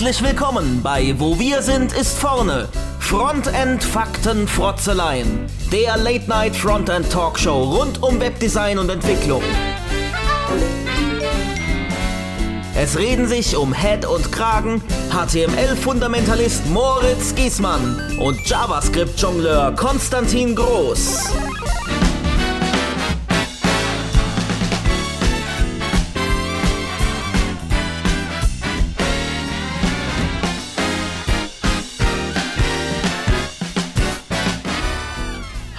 Herzlich willkommen bei Wo wir sind ist vorne. Frontend Fakten Frotzeleien. Der Late Night Frontend Talkshow rund um Webdesign und Entwicklung. Es reden sich um Head und Kragen HTML-Fundamentalist Moritz Giesmann und JavaScript-Jongleur Konstantin Groß.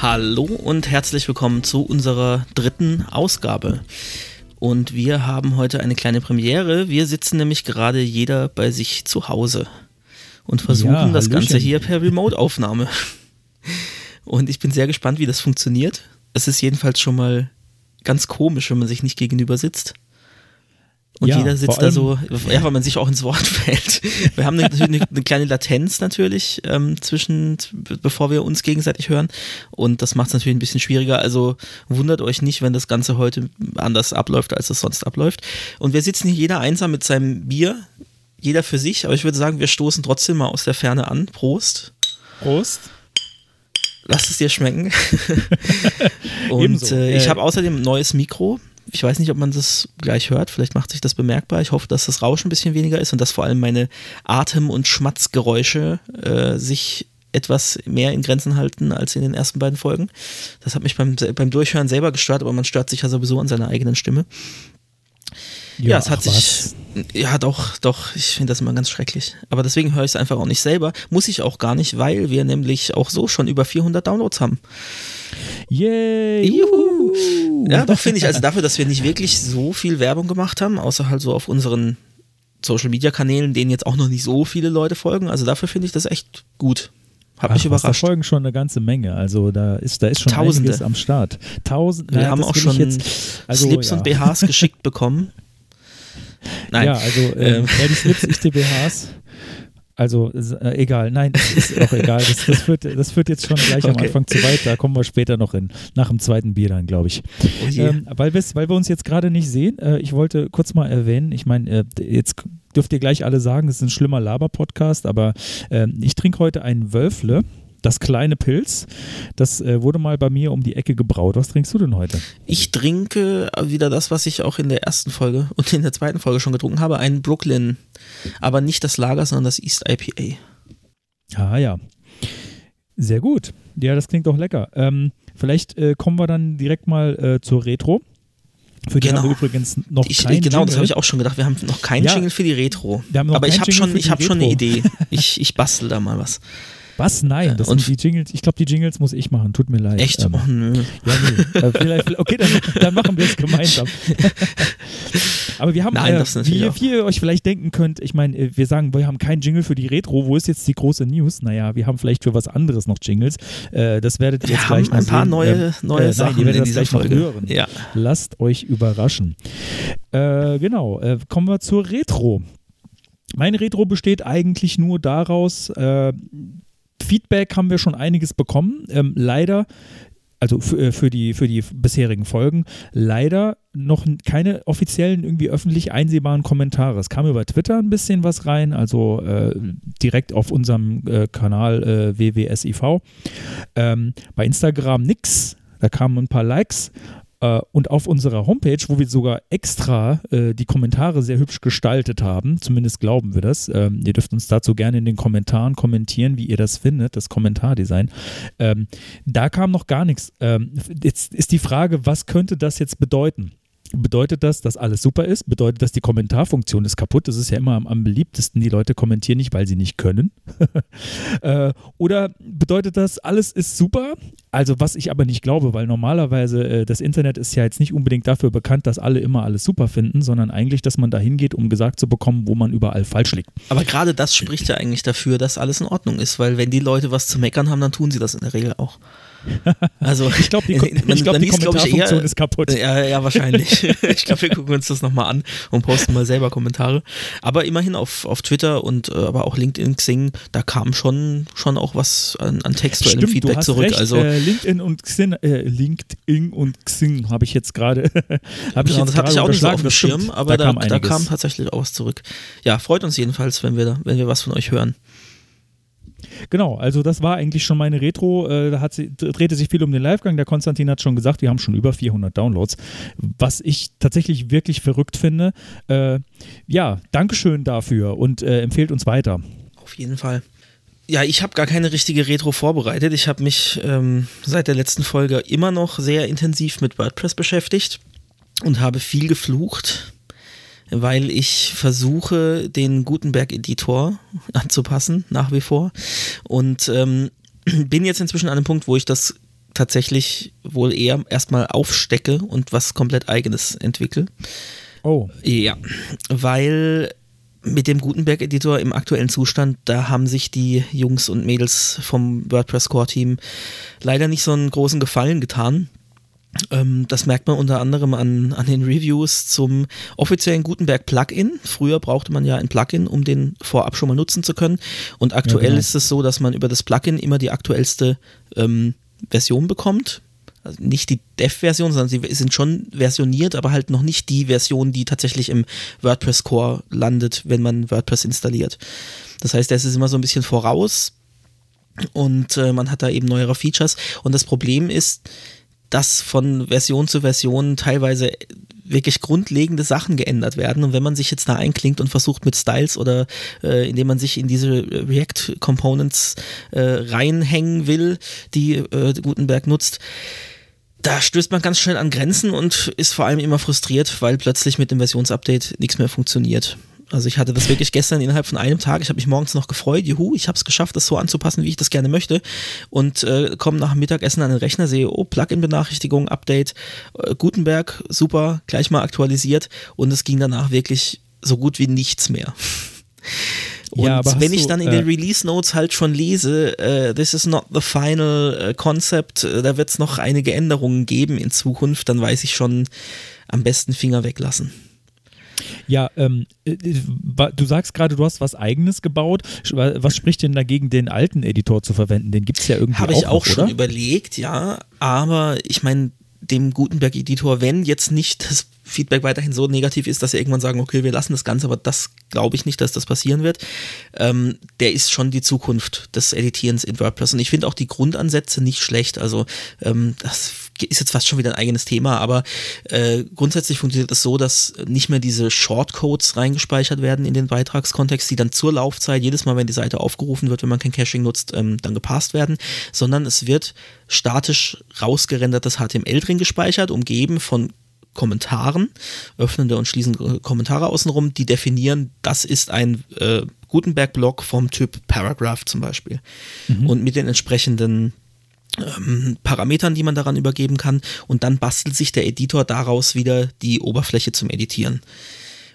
Hallo und herzlich willkommen zu unserer dritten Ausgabe. Und wir haben heute eine kleine Premiere. Wir sitzen nämlich gerade jeder bei sich zu Hause und versuchen Ja, das Ganze hier per Remote-Aufnahme. Und ich bin sehr gespannt, wie das funktioniert. Es ist jedenfalls schon mal ganz komisch, wenn man sich nicht gegenüber sitzt. Und Ja, jeder sitzt da so, ja, weil man sich auch ins Wort fällt. Wir haben natürlich eine, eine kleine Latenz natürlich ähm, zwischen, bevor wir uns gegenseitig hören. Und das macht es natürlich ein bisschen schwieriger. Also wundert euch nicht, wenn das Ganze heute anders abläuft, als es sonst abläuft. Und wir sitzen hier jeder einsam mit seinem Bier, jeder für sich. Aber ich würde sagen, wir stoßen trotzdem mal aus der Ferne an. Prost. Prost. Lass es dir schmecken. Und äh, ich Äh, habe außerdem ein neues Mikro. Ich weiß nicht, ob man das gleich hört. Vielleicht macht sich das bemerkbar. Ich hoffe, dass das Rauschen ein bisschen weniger ist und dass vor allem meine Atem- und Schmatzgeräusche äh, sich etwas mehr in Grenzen halten als in den ersten beiden Folgen. Das hat mich beim, beim Durchhören selber gestört, aber man stört sich ja sowieso an seiner eigenen Stimme. Ja, es hat sich. was. Ja, doch, doch, ich finde das immer ganz schrecklich. Aber deswegen höre ich es einfach auch nicht selber. Muss ich auch gar nicht, weil wir nämlich auch so schon über 400 Downloads haben. Yay. Juhu. Ja, doch finde ich, also dafür, dass wir nicht wirklich so viel Werbung gemacht haben, außer halt so auf unseren Social Media Kanälen, denen jetzt auch noch nicht so viele Leute folgen. Also dafür finde ich das echt gut. Hat mich was, da überrascht. folgen schon eine ganze Menge. Also da ist, da ist schon Tausende. einiges am Start. Tausend. Wir naja, haben auch schon jetzt, also, Slips ja. und BHs geschickt bekommen. Nein. Ja, also äh, Ähm. ja, die Slips, ich die BHs. Also äh, egal, nein, das ist auch egal. Das, das, führt, das führt jetzt schon gleich am Okay. Anfang zu weit. Da kommen wir später noch hin. Nach dem zweiten Bier dann, glaube ich. Oh je. Ähm, weil, weil wir uns jetzt gerade nicht sehen, äh, ich wollte kurz mal erwähnen, ich meine, äh, jetzt dürft ihr gleich alle sagen, es ist ein schlimmer Laber-Podcast, aber äh, ich trinke heute einen Wölfle, das kleine Pilz. Das äh, wurde mal bei mir um die Ecke gebraut. Was trinkst du denn heute? Ich trinke wieder das, was ich auch in der ersten Folge und in der zweiten Folge schon getrunken habe, ein Brooklyn. Aber nicht das Lager, sondern das East IPA. Ah ja. Sehr gut. Ja, das klingt doch lecker. Ähm, vielleicht äh, kommen wir dann direkt mal äh, zur Retro. Für die Genau. haben wir übrigens noch Ich, keinen genau, das Jingle. habe ich auch schon gedacht. Wir haben noch keinen Ja. Jingle für die Retro. Aber ich habe schon, ich hab schon eine. Idee. Ich, ich bastel da mal was. Was? Nein, das Und- sind die Jingles. Ich glaube, die Jingles muss ich machen. Tut mir leid. Echt? Ähm, Oh, nö. Ja, nee. Äh, vielleicht, okay, dann, dann machen wir es gemeinsam. Aber wir haben, Nein, äh, wie, auch. wie ihr euch vielleicht denken könnt, ich meine, äh, wir sagen, wir haben keinen Jingle für die Retro. Wo ist jetzt die große News? Naja, wir haben vielleicht für was anderes noch Jingles. Äh, das werdet ihr Wir jetzt haben gleich noch ein paar sehen. neue, Ähm, neue äh, nein, Sachen ihr werdet in dieser gleich noch Folge. hören. Ja. Lasst euch überraschen. Äh, genau, kommen wir zur Retro. Meine Retro besteht eigentlich nur daraus, Feedback haben wir schon einiges bekommen. Ähm, leider, also für, äh, für, die, für die bisherigen Folgen, leider noch keine offiziellen, irgendwie öffentlich einsehbaren Kommentare. Es kam über Twitter ein bisschen was rein, also äh, direkt auf unserem äh, Kanal äh, WWSIV. Ähm, bei Instagram nix. Da kamen ein paar Likes. Äh, und auf unserer Homepage, wo wir sogar extra äh, die Kommentare sehr hübsch gestaltet haben, zumindest glauben wir das. Ähm, ihr dürft uns dazu gerne in den Kommentaren kommentieren, wie ihr das findet, das Kommentardesign. Ähm, da kam noch gar nichts. Ähm, jetzt ist die Frage, was könnte das jetzt bedeuten? Bedeutet das, dass alles super ist? Bedeutet das, die Kommentarfunktion ist kaputt? Das ist ja immer am, am beliebtesten. Die Leute kommentieren nicht, weil sie nicht können. äh, oder bedeutet das, alles ist super? Also, was ich aber nicht glaube, weil normalerweise äh, das Internet ist ja jetzt nicht unbedingt dafür bekannt, dass alle immer alles super finden, sondern eigentlich, dass man da hingeht, um gesagt zu bekommen, wo man überall falsch liegt. Aber gerade das spricht ja eigentlich dafür, dass alles in Ordnung ist, weil wenn die Leute was zu meckern haben, dann tun sie das in der Regel auch. Also, ich glaube, die, ich glaub, die Kommentarfunktion ist kaputt. Ja, ja, wahrscheinlich. ich glaube, wir gucken uns das nochmal an und posten mal selber Kommentare. Aber immerhin auf, auf Twitter und äh, aber auch LinkedIn, Xing, da kam schon, schon auch was an, an textuellem Stimmt, Feedback zurück. Recht, also, äh, LinkedIn und Xing, äh, LinkedIn und Xing habe ich jetzt gerade. hab genau, das hatte ich auch nicht so auf dem Schirm, aber da, da, kam, da kam tatsächlich auch was zurück. Ja, freut uns jedenfalls, wenn wir, wenn wir was von euch hören. Genau, also das war eigentlich schon meine Retro. Äh, da hat sie, drehte sich viel um den Livegang. Der Konstantin hat schon gesagt, wir haben schon über 400 Downloads, was ich tatsächlich wirklich verrückt finde. Äh, ja, Dankeschön dafür und äh, empfehlt uns weiter. Auf jeden Fall. Ja, ich habe gar keine richtige Retro vorbereitet. Ich habe mich ähm, seit der letzten Folge immer noch sehr intensiv mit WordPress beschäftigt und habe viel geflucht weil ich versuche, den Gutenberg-Editor anzupassen, nach wie vor. Und ähm, bin jetzt inzwischen an einem Punkt, wo ich das tatsächlich wohl eher erstmal aufstecke und was komplett eigenes entwickle. Oh. Ja, weil mit dem Gutenberg-Editor im aktuellen Zustand, da haben sich die Jungs und Mädels vom WordPress Core-Team leider nicht so einen großen Gefallen getan. Ähm, das merkt man unter anderem an, an den Reviews zum offiziellen Gutenberg Plugin. Früher brauchte man ja ein Plugin, um den vorab schon mal nutzen zu können. Und aktuell ja, genau. ist es so, dass man über das Plugin immer die aktuellste ähm, Version bekommt. Also nicht die Dev-Version, sondern sie sind schon versioniert, aber halt noch nicht die Version, die tatsächlich im WordPress Core landet, wenn man WordPress installiert. Das heißt, es ist immer so ein bisschen voraus und äh, man hat da eben neuere Features. Und das Problem ist, dass von Version zu Version teilweise wirklich grundlegende Sachen geändert werden. Und wenn man sich jetzt da einklingt und versucht mit Styles oder äh, indem man sich in diese React Components äh, reinhängen will, die äh, Gutenberg nutzt, da stößt man ganz schnell an Grenzen und ist vor allem immer frustriert, weil plötzlich mit dem Versionsupdate nichts mehr funktioniert. Also ich hatte das wirklich gestern innerhalb von einem Tag. Ich habe mich morgens noch gefreut, juhu, ich habe es geschafft, das so anzupassen, wie ich das gerne möchte. Und äh, komme nach dem Mittagessen an den Rechner, sehe, oh, Plugin-Benachrichtigung, Update, äh, Gutenberg, super, gleich mal aktualisiert. Und es ging danach wirklich so gut wie nichts mehr. Und ja, wenn ich dann in den äh, Release Notes halt schon lese, uh, this is not the final uh, concept, uh, da wird es noch einige Änderungen geben in Zukunft, dann weiß ich schon, am besten Finger weglassen. Ja, ähm, äh, du sagst gerade, du hast was Eigenes gebaut. Was spricht denn dagegen, den alten Editor zu verwenden? Den gibt es ja irgendwie Habe ich auch, auch schon oder? überlegt, ja. Aber ich meine, dem Gutenberg-Editor, wenn jetzt nicht das Feedback weiterhin so negativ ist, dass sie irgendwann sagen, okay, wir lassen das Ganze, aber das glaube ich nicht, dass das passieren wird. Ähm, der ist schon die Zukunft des Editierens in WordPress. Und ich finde auch die Grundansätze nicht schlecht. Also ähm, das ist jetzt fast schon wieder ein eigenes Thema, aber äh, grundsätzlich funktioniert es das so, dass nicht mehr diese Shortcodes reingespeichert werden in den Beitragskontext, die dann zur Laufzeit jedes Mal, wenn die Seite aufgerufen wird, wenn man kein Caching nutzt, ähm, dann gepasst werden, sondern es wird statisch rausgerendertes HTML drin gespeichert, umgeben von Kommentaren, öffnende und schließende Kommentare außenrum, die definieren, das ist ein äh, Gutenberg-Block vom Typ Paragraph zum Beispiel. Mhm. Und mit den entsprechenden ähm, Parametern, die man daran übergeben kann. Und dann bastelt sich der Editor daraus wieder die Oberfläche zum Editieren.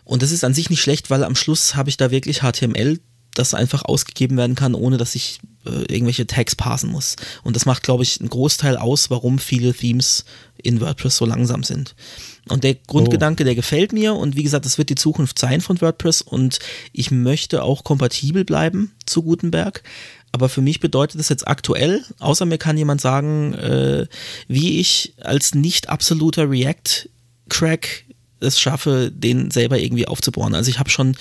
Und das ist an sich nicht schlecht, weil am Schluss habe ich da wirklich HTML, das einfach ausgegeben werden kann, ohne dass ich äh, irgendwelche Tags parsen muss. Und das macht, glaube ich, einen Großteil aus, warum viele Themes in WordPress so langsam sind. Und der Grundgedanke, oh. der gefällt mir und wie gesagt, das wird die Zukunft sein von WordPress und ich möchte auch kompatibel bleiben zu Gutenberg. Aber für mich bedeutet das jetzt aktuell, außer mir kann jemand sagen, äh, wie ich als nicht absoluter React-Crack es schaffe, den selber irgendwie aufzubauen. Also ich habe schon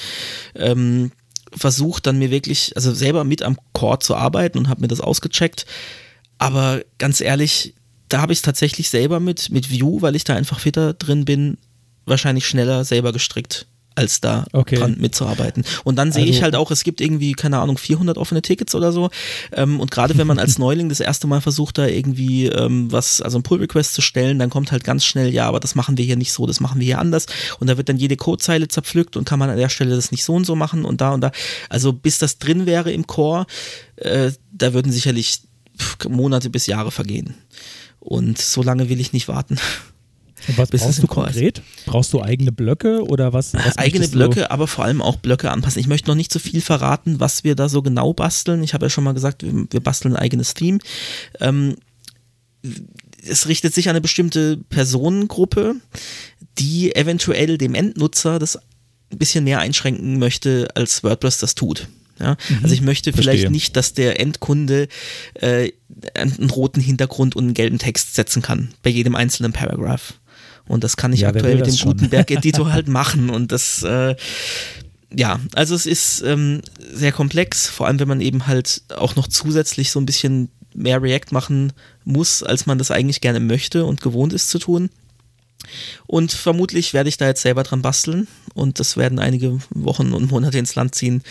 ähm, versucht, dann mir wirklich, also selber mit am Core zu arbeiten und habe mir das ausgecheckt. Aber ganz ehrlich, da habe ich es tatsächlich selber mit, mit Vue, weil ich da einfach fitter drin bin, wahrscheinlich schneller selber gestrickt als da okay. dran mitzuarbeiten. Und dann sehe also, ich halt auch, es gibt irgendwie, keine Ahnung, 400 offene Tickets oder so. Ähm, und gerade wenn man als Neuling das erste Mal versucht, da irgendwie ähm, was, also ein Pull-Request zu stellen, dann kommt halt ganz schnell, ja, aber das machen wir hier nicht so, das machen wir hier anders. Und da wird dann jede Codezeile zerpflückt und kann man an der Stelle das nicht so und so machen und da und da. Also bis das drin wäre im Core, äh, da würden sicherlich Monate bis Jahre vergehen. Und so lange will ich nicht warten. Und was brauchst du konkret? Brauchst du eigene Blöcke oder was? was eigene Blöcke, aber vor allem auch Blöcke anpassen. Ich möchte noch nicht so viel verraten, was wir da so genau basteln. Ich habe ja schon mal gesagt, wir, basteln ein eigenes Theme. Ähm, es richtet sich an eine bestimmte Personengruppe, die eventuell dem Endnutzer das ein bisschen mehr einschränken möchte, als WordPress das tut. Ja, mhm, also ich möchte vielleicht verstehe. nicht, dass der Endkunde äh, einen roten Hintergrund und einen gelben Text setzen kann bei jedem einzelnen Paragraph. Und das kann ich ja, aktuell mit dem Gutenberg-Editor halt machen. Und das, äh, ja, also es ist ähm, sehr komplex, vor allem wenn man eben halt auch noch zusätzlich so ein bisschen mehr React machen muss, als man das eigentlich gerne möchte und gewohnt ist zu tun. Und vermutlich werde ich da jetzt selber dran basteln und das werden einige Wochen und Monate ins Land ziehen,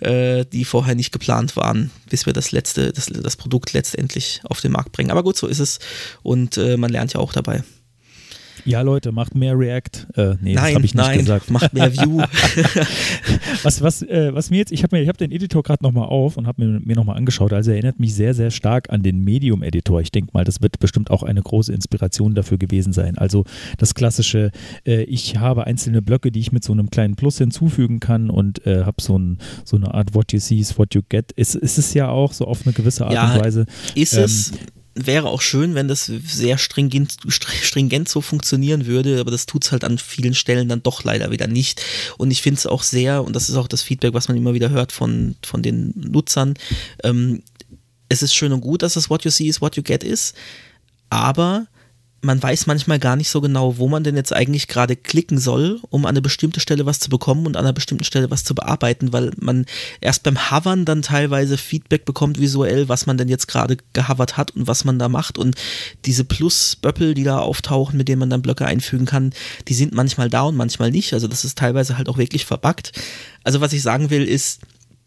äh, die vorher nicht geplant waren, bis wir das letzte, das, das Produkt letztendlich auf den Markt bringen. Aber gut, so ist es und äh, man lernt ja auch dabei. Ja, Leute, macht mehr React. Äh, nee, nein, das ich nicht nein, gesagt. macht mehr View. was, was, äh, was mir jetzt, ich habe hab den Editor gerade nochmal auf und habe mir, mir nochmal angeschaut. Also erinnert mich sehr, sehr stark an den Medium-Editor. Ich denke mal, das wird bestimmt auch eine große Inspiration dafür gewesen sein. Also das klassische, äh, ich habe einzelne Blöcke, die ich mit so einem kleinen Plus hinzufügen kann und äh, habe so, ein, so eine Art What you see is what you get. Ist, ist es ja auch so auf eine gewisse Art ja, und Weise. Ist ähm, es wäre auch schön, wenn das sehr stringent, stringent so funktionieren würde, aber das tut es halt an vielen Stellen dann doch leider wieder nicht. Und ich finde es auch sehr, und das ist auch das Feedback, was man immer wieder hört von, von den Nutzern, ähm, es ist schön und gut, dass das What You See is What You Get ist, aber man weiß manchmal gar nicht so genau, wo man denn jetzt eigentlich gerade klicken soll, um an eine bestimmte Stelle was zu bekommen und an einer bestimmten Stelle was zu bearbeiten, weil man erst beim Hovern dann teilweise Feedback bekommt visuell, was man denn jetzt gerade gehovert hat und was man da macht und diese Plus-Böppel, die da auftauchen, mit denen man dann Blöcke einfügen kann, die sind manchmal da und manchmal nicht, also das ist teilweise halt auch wirklich verbuggt. Also was ich sagen will ist,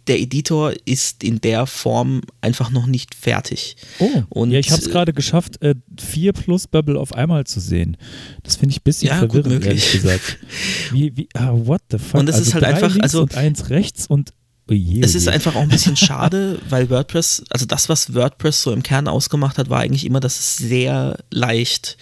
der Editor ist in der Form einfach noch nicht fertig. Oh, und, ja, ich habe es gerade geschafft, äh, vier plus Bubble auf einmal zu sehen. Das finde ich ein bisschen ja, verwirrend, ehrlich gesagt. Wie, wie, ah, what the fuck? Und es also ist halt einfach, also und eins rechts und Oh je, es ist einfach auch ein bisschen schade, weil WordPress, also das, was WordPress so im Kern ausgemacht hat, war eigentlich immer, dass es sehr leicht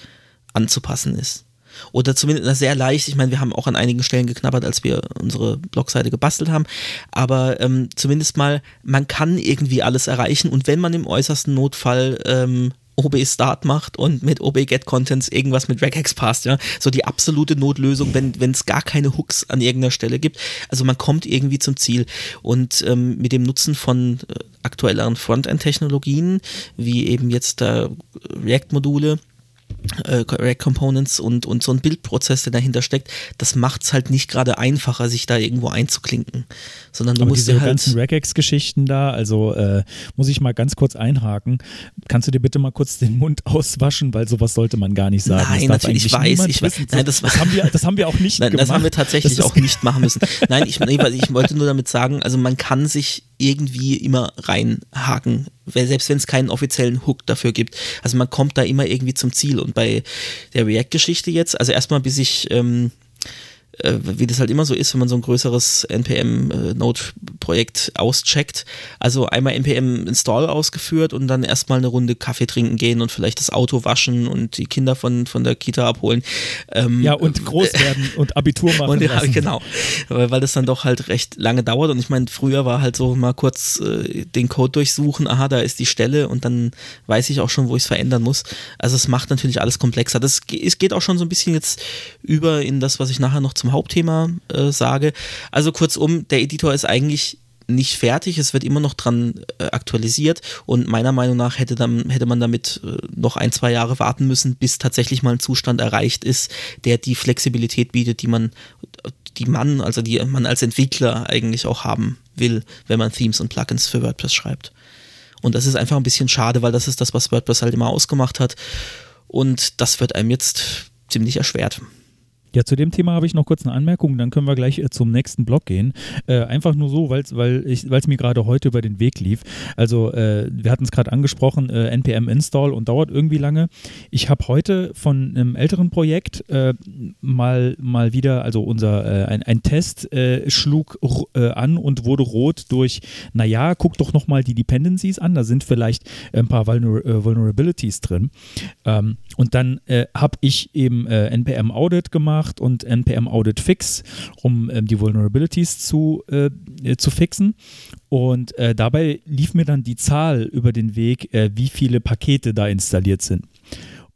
anzupassen ist oder zumindest sehr leicht. Ich meine, wir haben auch an einigen Stellen geknabbert, als wir unsere Blogseite gebastelt haben, aber ähm, zumindest mal, man kann irgendwie alles erreichen und wenn man im äußersten Notfall ähm, OB Start macht und mit OB Get Contents irgendwas mit Regex passt, ja. So die absolute Notlösung, wenn es gar keine Hooks an irgendeiner Stelle gibt. Also man kommt irgendwie zum Ziel. Und ähm, mit dem Nutzen von äh, aktuelleren Frontend-Technologien, wie eben jetzt äh, React-Module, äh, React Components und, und so ein Bildprozess, der dahinter steckt, das macht es halt nicht gerade einfacher, sich da irgendwo einzuklinken. Sondern du Aber musst diese halt ganzen Regex-Geschichten da, also äh, muss ich mal ganz kurz einhaken. Kannst du dir bitte mal kurz den Mund auswaschen, weil sowas sollte man gar nicht sagen. Nein, natürlich, ich weiß, ich weiß. Nein, das, das, haben wir, das haben wir auch nicht nein, gemacht. Das haben wir tatsächlich auch nicht machen müssen. Nein, ich, ich wollte nur damit sagen, also man kann sich irgendwie immer reinhaken, selbst wenn es keinen offiziellen Hook dafür gibt. Also man kommt da immer irgendwie zum Ziel. Und bei der React-Geschichte jetzt, also erstmal bis ich ähm, äh, wie das halt immer so ist, wenn man so ein größeres NPM-Node-Projekt äh, auscheckt. Also einmal NPM-Install ausgeführt und dann erstmal eine Runde Kaffee trinken gehen und vielleicht das Auto waschen und die Kinder von, von der Kita abholen. Ähm, ja, und groß werden und Abitur machen. Und, ja, genau. Weil, weil das dann doch halt recht lange dauert. Und ich meine, früher war halt so mal kurz äh, den Code durchsuchen, aha, da ist die Stelle und dann weiß ich auch schon, wo ich es verändern muss. Also es macht natürlich alles komplexer. Das, es geht auch schon so ein bisschen jetzt über in das, was ich nachher noch zum Hauptthema äh, sage. Also kurzum, der Editor ist eigentlich nicht fertig, es wird immer noch dran äh, aktualisiert und meiner Meinung nach hätte, dann, hätte man damit äh, noch ein, zwei Jahre warten müssen, bis tatsächlich mal ein Zustand erreicht ist, der die Flexibilität bietet, die man, die man, also die man als Entwickler eigentlich auch haben will, wenn man Themes und Plugins für WordPress schreibt. Und das ist einfach ein bisschen schade, weil das ist das, was WordPress halt immer ausgemacht hat. Und das wird einem jetzt ziemlich erschwert. Ja, zu dem Thema habe ich noch kurz eine Anmerkung, dann können wir gleich äh, zum nächsten Blog gehen. Äh, einfach nur so, weil's, weil es mir gerade heute über den Weg lief. Also, äh, wir hatten es gerade angesprochen, äh, NPM Install und dauert irgendwie lange. Ich habe heute von einem älteren Projekt äh, mal, mal wieder, also unser äh, ein, ein Test schlug an und wurde rot durch, naja, guck doch nochmal die Dependencies an, da sind vielleicht ein paar Vulner Vulnerabilities drin. Ähm, und dann habe ich eben NPM Audit gemacht gemacht und npm audit fix, um ähm, die Vulnerabilities zu, äh, zu fixen. Und äh, dabei lief mir dann die Zahl über den Weg, äh, wie viele Pakete da installiert sind.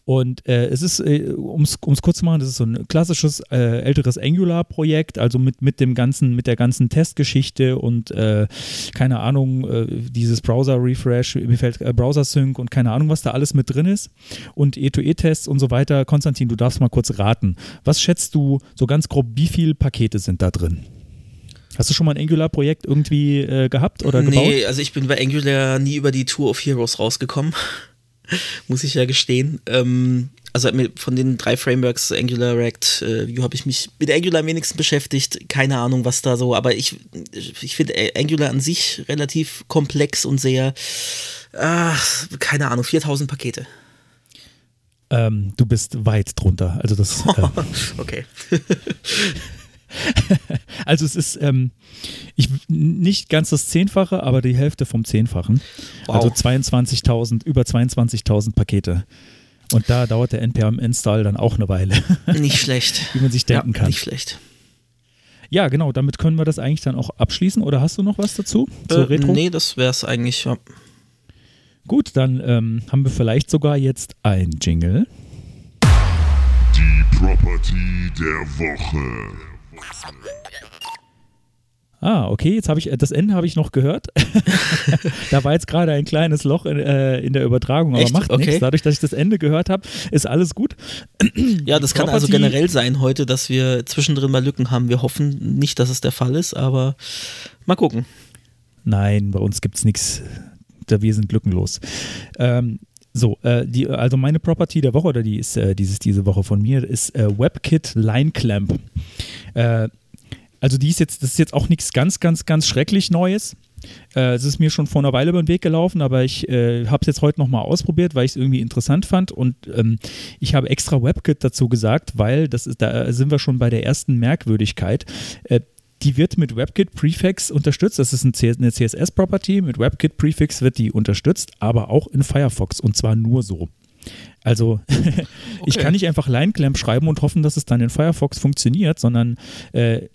Und äh, es ist, äh, um es kurz zu machen, das ist so ein klassisches äh, älteres Angular-Projekt, also mit, mit dem ganzen, mit der ganzen Testgeschichte und äh, keine Ahnung, äh, dieses Browser-Refresh, mir fällt äh, Browser-Sync und keine Ahnung, was da alles mit drin ist. Und E2E-Tests und so weiter. Konstantin, du darfst mal kurz raten. Was schätzt du so ganz grob, wie viele Pakete sind da drin? Hast du schon mal ein Angular-Projekt irgendwie äh, gehabt oder gebaut? Nee, also ich bin bei Angular nie über die Tour of Heroes rausgekommen. Muss ich ja gestehen. Ähm, also von den drei Frameworks, Angular, React, äh, Vue, habe ich mich mit Angular am wenigsten beschäftigt. Keine Ahnung, was da so, aber ich, ich finde Angular an sich relativ komplex und sehr, ach, keine Ahnung, 4000 Pakete. Ähm, du bist weit drunter. Also das. Äh, okay. also es ist ähm, ich, nicht ganz das Zehnfache, aber die Hälfte vom Zehnfachen. Wow. Also 22.000, über 22.000 Pakete. Und da dauert der NPM-Install dann auch eine Weile. Nicht schlecht. Wie man sich denken ja, kann. Nicht schlecht. Ja, genau, damit können wir das eigentlich dann auch abschließen. Oder hast du noch was dazu? Zur äh, Retro? Nee, das wäre es eigentlich, ja. Gut, dann ähm, haben wir vielleicht sogar jetzt ein Jingle. Die Property der Woche. Ah, okay, jetzt habe ich das Ende habe ich noch gehört. da war jetzt gerade ein kleines Loch in, äh, in der Übertragung, aber Echt? macht okay. nichts. Dadurch, dass ich das Ende gehört habe, ist alles gut. ja, das kann also generell sein heute, dass wir zwischendrin mal Lücken haben. Wir hoffen nicht, dass es der Fall ist, aber mal gucken. Nein, bei uns gibt es nichts. Wir sind lückenlos. Ähm, so, äh, die, also meine Property der Woche, oder die ist äh, dieses, diese Woche von mir, ist äh, WebKit Line Clamp. Äh, also die ist jetzt, das ist jetzt auch nichts ganz, ganz, ganz schrecklich Neues. Äh, es ist mir schon vor einer Weile über den Weg gelaufen, aber ich äh, habe es jetzt heute nochmal ausprobiert, weil ich es irgendwie interessant fand und ähm, ich habe extra WebKit dazu gesagt, weil das ist, da sind wir schon bei der ersten Merkwürdigkeit. Die wird mit WebKit Prefix unterstützt. Das ist eine CSS-Property. Mit WebKit Prefix wird die unterstützt, aber auch in Firefox und zwar nur so. Also okay. ich kann nicht einfach Line-Clamp schreiben und hoffen, dass es dann in Firefox funktioniert, sondern äh,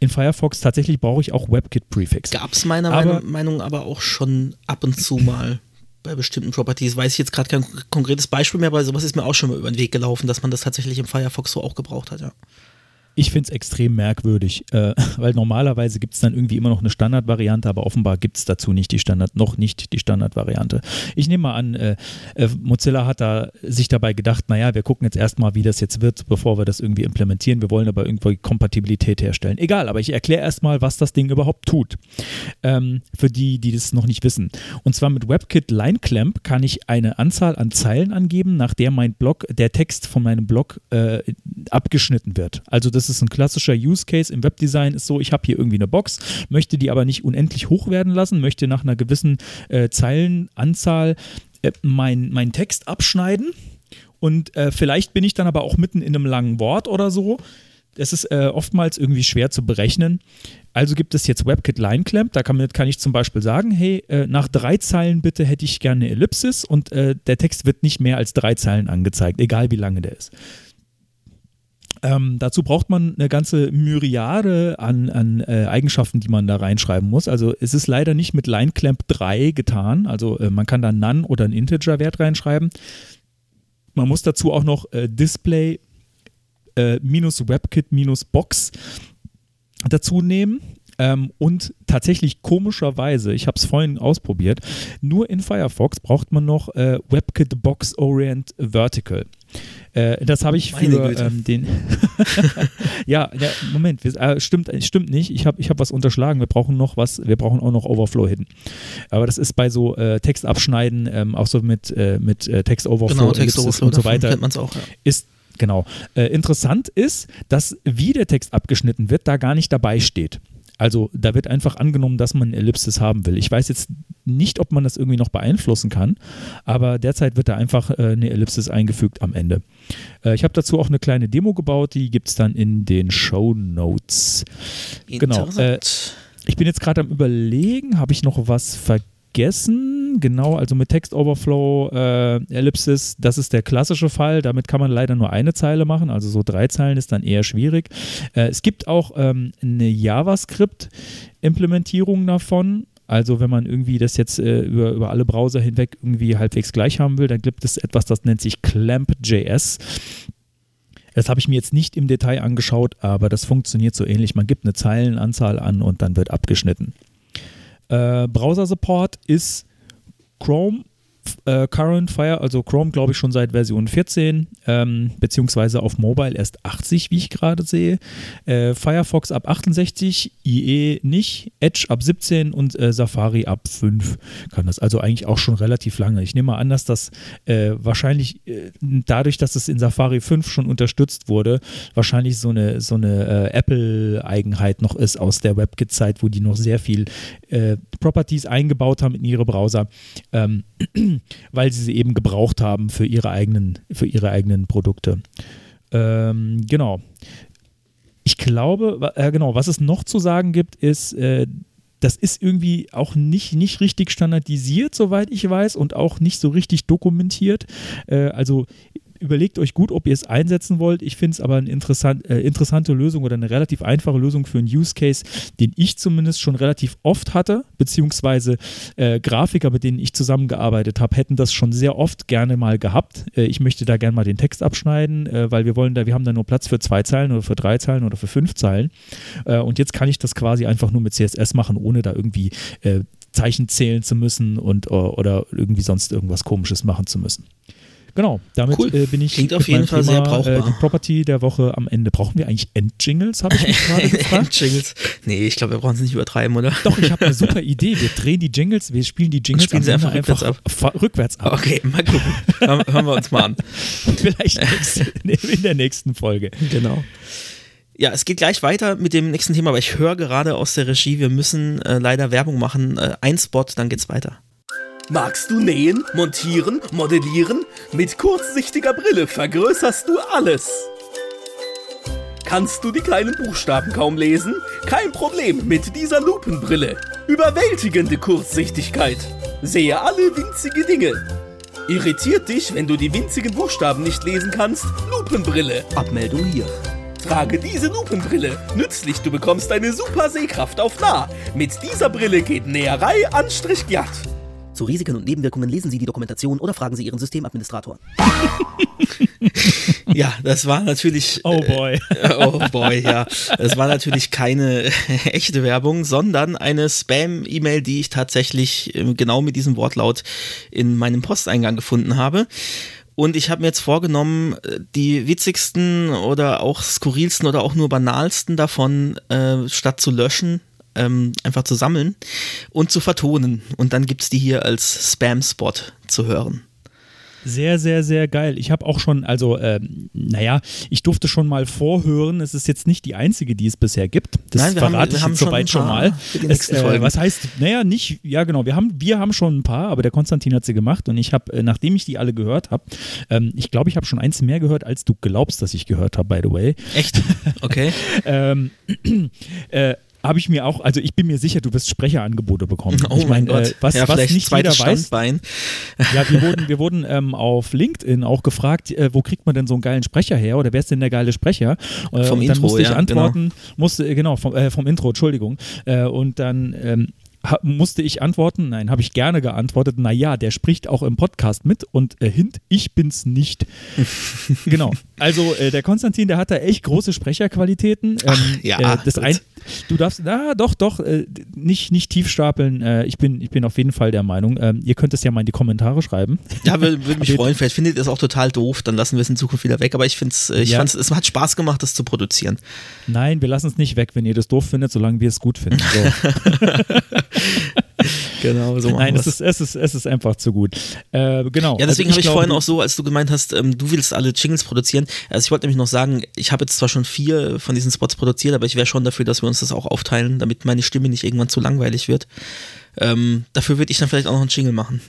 in Firefox tatsächlich brauche ich auch WebKit Prefix. Gab es meiner aber, Meinung aber auch schon ab und zu mal bei bestimmten Properties. Weiß ich jetzt gerade kein konkretes Beispiel mehr, aber sowas ist mir auch schon mal über den Weg gelaufen, dass man das tatsächlich im Firefox so auch gebraucht hat, ja. Ich finde es extrem merkwürdig, äh, weil normalerweise gibt es dann irgendwie immer noch eine Standardvariante, aber offenbar gibt es dazu nicht die Standard, noch nicht die Standardvariante. Ich nehme mal an, äh, äh, Mozilla hat da sich dabei gedacht, naja, wir gucken jetzt erstmal, wie das jetzt wird, bevor wir das irgendwie implementieren. Wir wollen aber irgendwie Kompatibilität herstellen. Egal, aber ich erkläre erstmal, was das Ding überhaupt tut. Ähm, für die, die das noch nicht wissen. Und zwar mit WebKit Line Clamp kann ich eine Anzahl an Zeilen angeben, nach der mein Blog, der Text von meinem Blog äh, abgeschnitten wird. Also das das ist ein klassischer Use Case im Webdesign, ist so, ich habe hier irgendwie eine Box, möchte die aber nicht unendlich hoch werden lassen, möchte nach einer gewissen äh, Zeilenanzahl äh, meinen mein Text abschneiden und äh, vielleicht bin ich dann aber auch mitten in einem langen Wort oder so. Das ist äh, oftmals irgendwie schwer zu berechnen. Also gibt es jetzt WebKit Line Clamp. Da kann, kann ich zum Beispiel sagen, hey, äh, nach drei Zeilen bitte hätte ich gerne eine Ellipsis und äh, der Text wird nicht mehr als drei Zeilen angezeigt, egal wie lange der ist. Ähm, dazu braucht man eine ganze Myriade an, an äh, Eigenschaften, die man da reinschreiben muss. Also es ist leider nicht mit LineClamp 3 getan. Also äh, man kann da None oder einen Integer-Wert reinschreiben. Man muss dazu auch noch äh, Display äh, minus WebKit minus Box dazu nehmen. Ähm, und tatsächlich komischerweise, ich habe es vorhin ausprobiert, nur in Firefox braucht man noch äh, WebKit Box Orient Vertical. Äh, das habe ich für ähm, den. ja, ja, Moment, wir, äh, stimmt, stimmt nicht. Ich habe ich hab was unterschlagen. Wir brauchen noch was, wir brauchen auch noch Overflow Hidden. Aber das ist bei so äh, Textabschneiden, ähm, auch so mit, äh, mit äh, Text Overflow, genau, Text Overflow und so weiter. Kennt man's auch, ja. Ist Genau. Äh, interessant ist, dass wie der Text abgeschnitten wird, da gar nicht dabei steht. Also da wird einfach angenommen, dass man eine Ellipsis haben will. Ich weiß jetzt nicht, ob man das irgendwie noch beeinflussen kann, aber derzeit wird da einfach äh, eine Ellipsis eingefügt am Ende. Äh, ich habe dazu auch eine kleine Demo gebaut, die gibt es dann in den Show Notes. Genau. Äh, ich bin jetzt gerade am Überlegen, habe ich noch was vergessen? Vergessen. Genau, also mit Text Overflow, äh, Ellipsis, das ist der klassische Fall. Damit kann man leider nur eine Zeile machen, also so drei Zeilen ist dann eher schwierig. Äh, es gibt auch ähm, eine JavaScript-Implementierung davon. Also wenn man irgendwie das jetzt äh, über, über alle Browser hinweg irgendwie halbwegs gleich haben will, dann gibt es etwas, das nennt sich Clamp.js. Das habe ich mir jetzt nicht im Detail angeschaut, aber das funktioniert so ähnlich. Man gibt eine Zeilenanzahl an und dann wird abgeschnitten. Äh, Browser-Support ist Chrome, äh, Current Fire, also Chrome glaube ich schon seit Version 14, ähm, beziehungsweise auf Mobile erst 80, wie ich gerade sehe. Äh, Firefox ab 68, IE nicht, Edge ab 17 und äh, Safari ab 5 kann das. Also eigentlich auch schon relativ lange. Ich nehme mal an, dass das äh, wahrscheinlich äh, dadurch, dass es in Safari 5 schon unterstützt wurde, wahrscheinlich so eine, so eine äh, Apple-Eigenheit noch ist aus der WebKit-Zeit, wo die noch sehr viel Properties eingebaut haben in ihre Browser. Ähm, weil sie sie eben gebraucht haben für ihre eigenen, für ihre eigenen Produkte. Ähm, genau. Ich glaube, äh, genau, was es noch zu sagen gibt, ist, äh, das ist irgendwie auch nicht, nicht richtig standardisiert, soweit ich weiß, und auch nicht so richtig dokumentiert. Äh, also überlegt euch gut, ob ihr es einsetzen wollt. Ich finde es aber eine interessant, äh, interessante Lösung oder eine relativ einfache Lösung für einen Use Case, den ich zumindest schon relativ oft hatte, beziehungsweise äh, Grafiker, mit denen ich zusammengearbeitet habe, hätten das schon sehr oft gerne mal gehabt. Äh, ich möchte da gerne mal den Text abschneiden, äh, weil wir wollen da, wir haben da nur Platz für zwei Zeilen oder für drei Zeilen oder für fünf Zeilen. Äh, und jetzt kann ich das quasi einfach nur mit CSS machen, ohne da irgendwie äh, Zeichen zählen zu müssen und oder irgendwie sonst irgendwas komisches machen zu müssen. Genau, damit cool. äh, bin ich Klingt auf jeden Fall Thema, sehr brauchbar. Äh, die Property der Woche am Ende. Brauchen wir eigentlich Endjingles, habe ich mich gerade gefragt. Endjingles? Nee, ich glaube, wir brauchen es nicht übertreiben, oder? Doch, ich habe eine super Idee. Wir drehen die Jingles, wir spielen die Jingles spielen sie einfach, rückwärts, einfach ab. rückwärts ab. Okay, mal gucken. Hören wir uns mal an. Vielleicht in der nächsten Folge. Genau. Ja, es geht gleich weiter mit dem nächsten Thema, aber ich höre gerade aus der Regie, wir müssen äh, leider Werbung machen. Äh, ein Spot, dann geht's weiter. Magst du nähen, montieren, modellieren? Mit kurzsichtiger Brille vergrößerst du alles. Kannst du die kleinen Buchstaben kaum lesen? Kein Problem mit dieser Lupenbrille. Überwältigende Kurzsichtigkeit. Sehe alle winzige Dinge. Irritiert dich, wenn du die winzigen Buchstaben nicht lesen kannst? Lupenbrille. Abmeldung hier. Trage diese Lupenbrille. Nützlich, du bekommst eine super Sehkraft auf nah. Mit dieser Brille geht Näherei Anstrich glatt. Zu Risiken und Nebenwirkungen lesen Sie die Dokumentation oder fragen Sie Ihren Systemadministrator. ja, das war natürlich. Oh boy. Äh, oh boy, ja. Das war natürlich keine echte Werbung, sondern eine Spam-E-Mail, die ich tatsächlich äh, genau mit diesem Wortlaut in meinem Posteingang gefunden habe. Und ich habe mir jetzt vorgenommen, äh, die witzigsten oder auch skurrilsten oder auch nur banalsten davon, äh, statt zu löschen, ähm, einfach zu sammeln und zu vertonen. Und dann gibt es die hier als Spam-Spot zu hören. Sehr, sehr, sehr geil. Ich habe auch schon, also, äh, naja, ich durfte schon mal vorhören. Es ist jetzt nicht die einzige, die es bisher gibt. Das Nein, verrate haben, ich jetzt soweit schon, mal. Es, äh, was heißt, naja, nicht, ja genau, wir haben, wir haben schon ein paar, aber der Konstantin hat sie gemacht und ich habe, äh, nachdem ich die alle gehört habe, ähm, ich glaube, ich habe schon eins mehr gehört, als du glaubst, dass ich gehört habe, by the way. Echt? Okay. ähm, äh, habe ich mir auch, also ich bin mir sicher, du wirst Sprecherangebote bekommen. Oh ich meine, äh, was, ja, was nicht jeder Standbein. weiß. Ja, wir wurden, wir wurden ähm, auf LinkedIn auch gefragt, äh, wo kriegt man denn so einen geilen Sprecher her oder wer ist denn der geile Sprecher? Äh, vom und dann Intro, musste ich ja, antworten, genau. musste, äh, genau, vom, äh, vom Intro, Entschuldigung. Äh, und dann ähm, musste ich antworten, nein, habe ich gerne geantwortet, naja, der spricht auch im Podcast mit und äh, Hint, ich bin's nicht. genau. Also äh, der Konstantin, der hat da echt große Sprecherqualitäten. Ähm, Ach, ja, äh, das ein, du darfst, na doch, doch, äh, nicht, nicht tief stapeln. Äh, ich, bin, ich bin auf jeden Fall der Meinung. Ähm, ihr könnt es ja mal in die Kommentare schreiben. Ja, würde würd mich freuen. Vielleicht findet ihr es auch total doof, dann lassen wir es in Zukunft wieder weg. Aber ich finde es, ich ja. es hat Spaß gemacht, das zu produzieren. Nein, wir lassen es nicht weg, wenn ihr das doof findet, solange wir es gut finden. So. genau, so Nein, es ist, es, ist, es ist einfach zu gut. Äh, genau. Ja, deswegen also habe ich vorhin auch so, als du gemeint hast, ähm, du willst alle Jingles produzieren. Also ich wollte nämlich noch sagen, ich habe jetzt zwar schon vier von diesen Spots produziert, aber ich wäre schon dafür, dass wir uns das auch aufteilen, damit meine Stimme nicht irgendwann zu langweilig wird. Ähm, dafür würde ich dann vielleicht auch noch einen Jingle machen.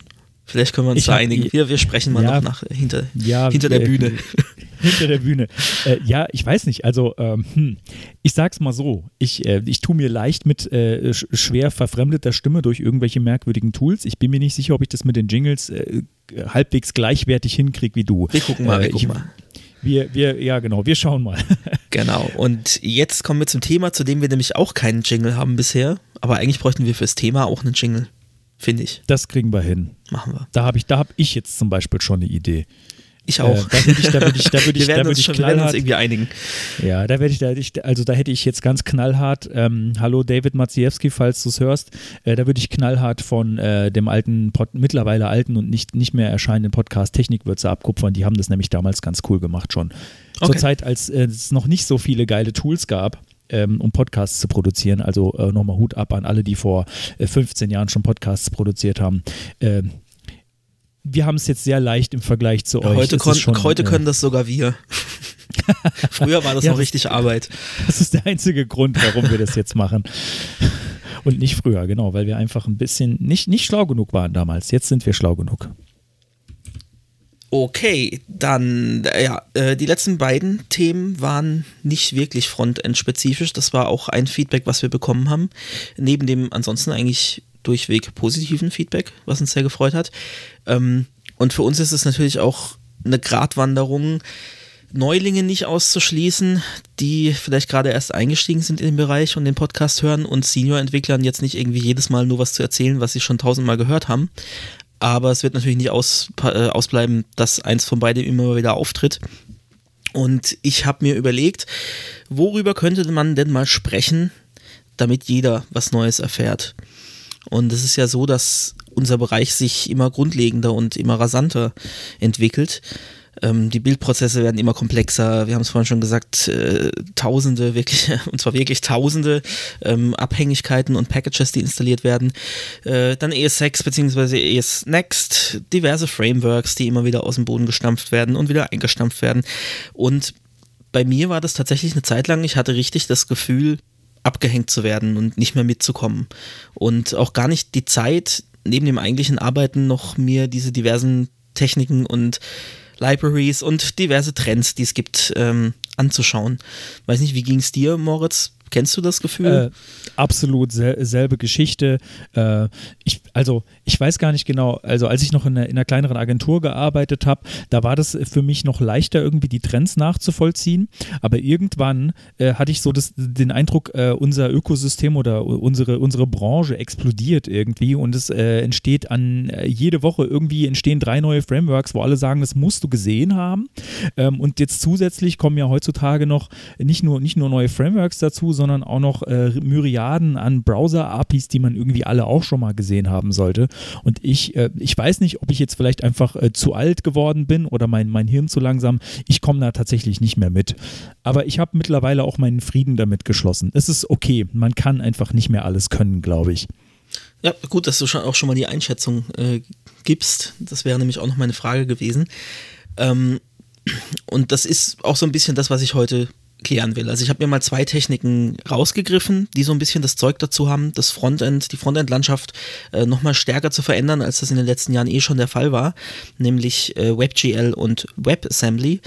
Vielleicht können wir uns ich da einigen. Wir, wir sprechen mal ja, noch nach, hinter, ja, hinter der Bühne. hinter der Bühne. Äh, ja, ich weiß nicht. Also, ähm, hm, ich sag's mal so. Ich, äh, ich tue mir leicht mit äh, schwer verfremdeter Stimme durch irgendwelche merkwürdigen Tools. Ich bin mir nicht sicher, ob ich das mit den Jingles äh, halbwegs gleichwertig hinkriege wie du. Wir gucken mal, wir äh, gucken mal. Wir, wir, ja, genau, wir schauen mal. Genau. Und jetzt kommen wir zum Thema, zu dem wir nämlich auch keinen Jingle haben bisher. Aber eigentlich bräuchten wir fürs Thema auch einen Jingle, finde ich. Das kriegen wir hin. Machen wir. Da habe ich, da hab ich jetzt zum Beispiel schon eine Idee. Ich auch. Äh, da würde ich, da würde ich, da würde ich, da würde ich schon, wir werden uns knallhart, irgendwie einigen. ja, da werde ich, da, ich, also da hätte ich jetzt ganz knallhart, ähm, hallo David Maciejewski, falls du es hörst, äh, da würde ich knallhart von äh, dem alten, Pod, mittlerweile alten und nicht, nicht mehr erscheinenden Podcast Technikwürze abkupfern. Die haben das nämlich damals ganz cool gemacht schon. Zur Okay. Zeit, als äh, es noch nicht so viele geile Tools gab. Ähm, um Podcasts zu produzieren. Also äh, nochmal Hut ab an alle, die vor äh, 15 Jahren schon Podcasts produziert haben. Ähm, wir haben es jetzt sehr leicht im Vergleich zu euch. Heute, kon schon, heute äh, können das sogar wir. Früher war das Ja, noch das- richtig Arbeit. Das ist der einzige Grund, warum wir das jetzt machen. Und nicht früher, genau, weil wir einfach ein bisschen nicht, nicht schlau genug waren damals. Jetzt sind wir schlau genug. Okay, dann, äh, ja, äh, die letzten beiden Themen waren nicht wirklich Frontend-spezifisch. Das war auch ein Feedback, was wir bekommen haben. Neben dem ansonsten eigentlich durchweg positiven Feedback, was uns sehr gefreut hat. Ähm, und für uns ist es natürlich auch eine Gratwanderung, Neulinge nicht auszuschließen, die vielleicht gerade erst eingestiegen sind in den Bereich und den Podcast hören und Senior-Entwicklern jetzt nicht irgendwie jedes Mal nur was zu erzählen, was sie schon tausendmal gehört haben. Aber es wird natürlich nicht aus, äh, ausbleiben, dass eins von beiden immer wieder auftritt. Und ich habe mir überlegt, worüber könnte man denn mal sprechen, damit jeder was Neues erfährt. Und es ist ja so, dass unser Bereich sich immer grundlegender und immer rasanter entwickelt. Ähm, die Bildprozesse werden immer komplexer. Wir haben es vorhin schon gesagt, äh, Tausende, wirklich, und zwar wirklich Tausende ähm, Abhängigkeiten und Packages, die installiert werden. Äh, dann ES6 bzw. ES Next, diverse Frameworks, die immer wieder aus dem Boden gestampft werden und wieder eingestampft werden. Und bei mir war das tatsächlich eine Zeit lang, ich hatte richtig das Gefühl, abgehängt zu werden und nicht mehr mitzukommen. Und auch gar nicht die Zeit, neben dem eigentlichen Arbeiten noch mir diese diversen Techniken und Libraries und diverse Trends, die es gibt, ähm, anzuschauen. Weiß nicht, wie ging es dir, Moritz? Kennst du das Gefühl? Äh, absolut sel selbe Geschichte. Äh, ich, also ich weiß gar nicht genau, also als ich noch in einer, in einer kleineren Agentur gearbeitet habe, da war das für mich noch leichter, irgendwie die Trends nachzuvollziehen. Aber irgendwann äh, hatte ich so das, den Eindruck, äh, unser Ökosystem oder unsere, unsere Branche explodiert irgendwie und es äh, entsteht an äh, jede Woche irgendwie entstehen drei neue Frameworks, wo alle sagen, das musst du gesehen haben. Ähm, und jetzt zusätzlich kommen ja heutzutage noch nicht nur, nicht nur neue Frameworks dazu, sondern auch noch äh, Myriaden an Browser-APIs, die man irgendwie alle auch schon mal gesehen haben sollte. Und ich, äh, ich weiß nicht, ob ich jetzt vielleicht einfach äh, zu alt geworden bin oder mein, mein Hirn zu langsam. Ich komme da tatsächlich nicht mehr mit. Aber ich habe mittlerweile auch meinen Frieden damit geschlossen. Es ist okay. Man kann einfach nicht mehr alles können, glaube ich. Ja, gut, dass du schon auch schon mal die Einschätzung äh, gibst. Das wäre nämlich auch noch meine Frage gewesen. Ähm, und das ist auch so ein bisschen das, was ich heute klären will. Also ich habe mir mal zwei Techniken rausgegriffen, die so ein bisschen das Zeug dazu haben, das Frontend, die Frontend-Landschaft äh, nochmal stärker zu verändern, als das in den letzten Jahren eh schon der Fall war, nämlich äh, WebGL und WebAssembly.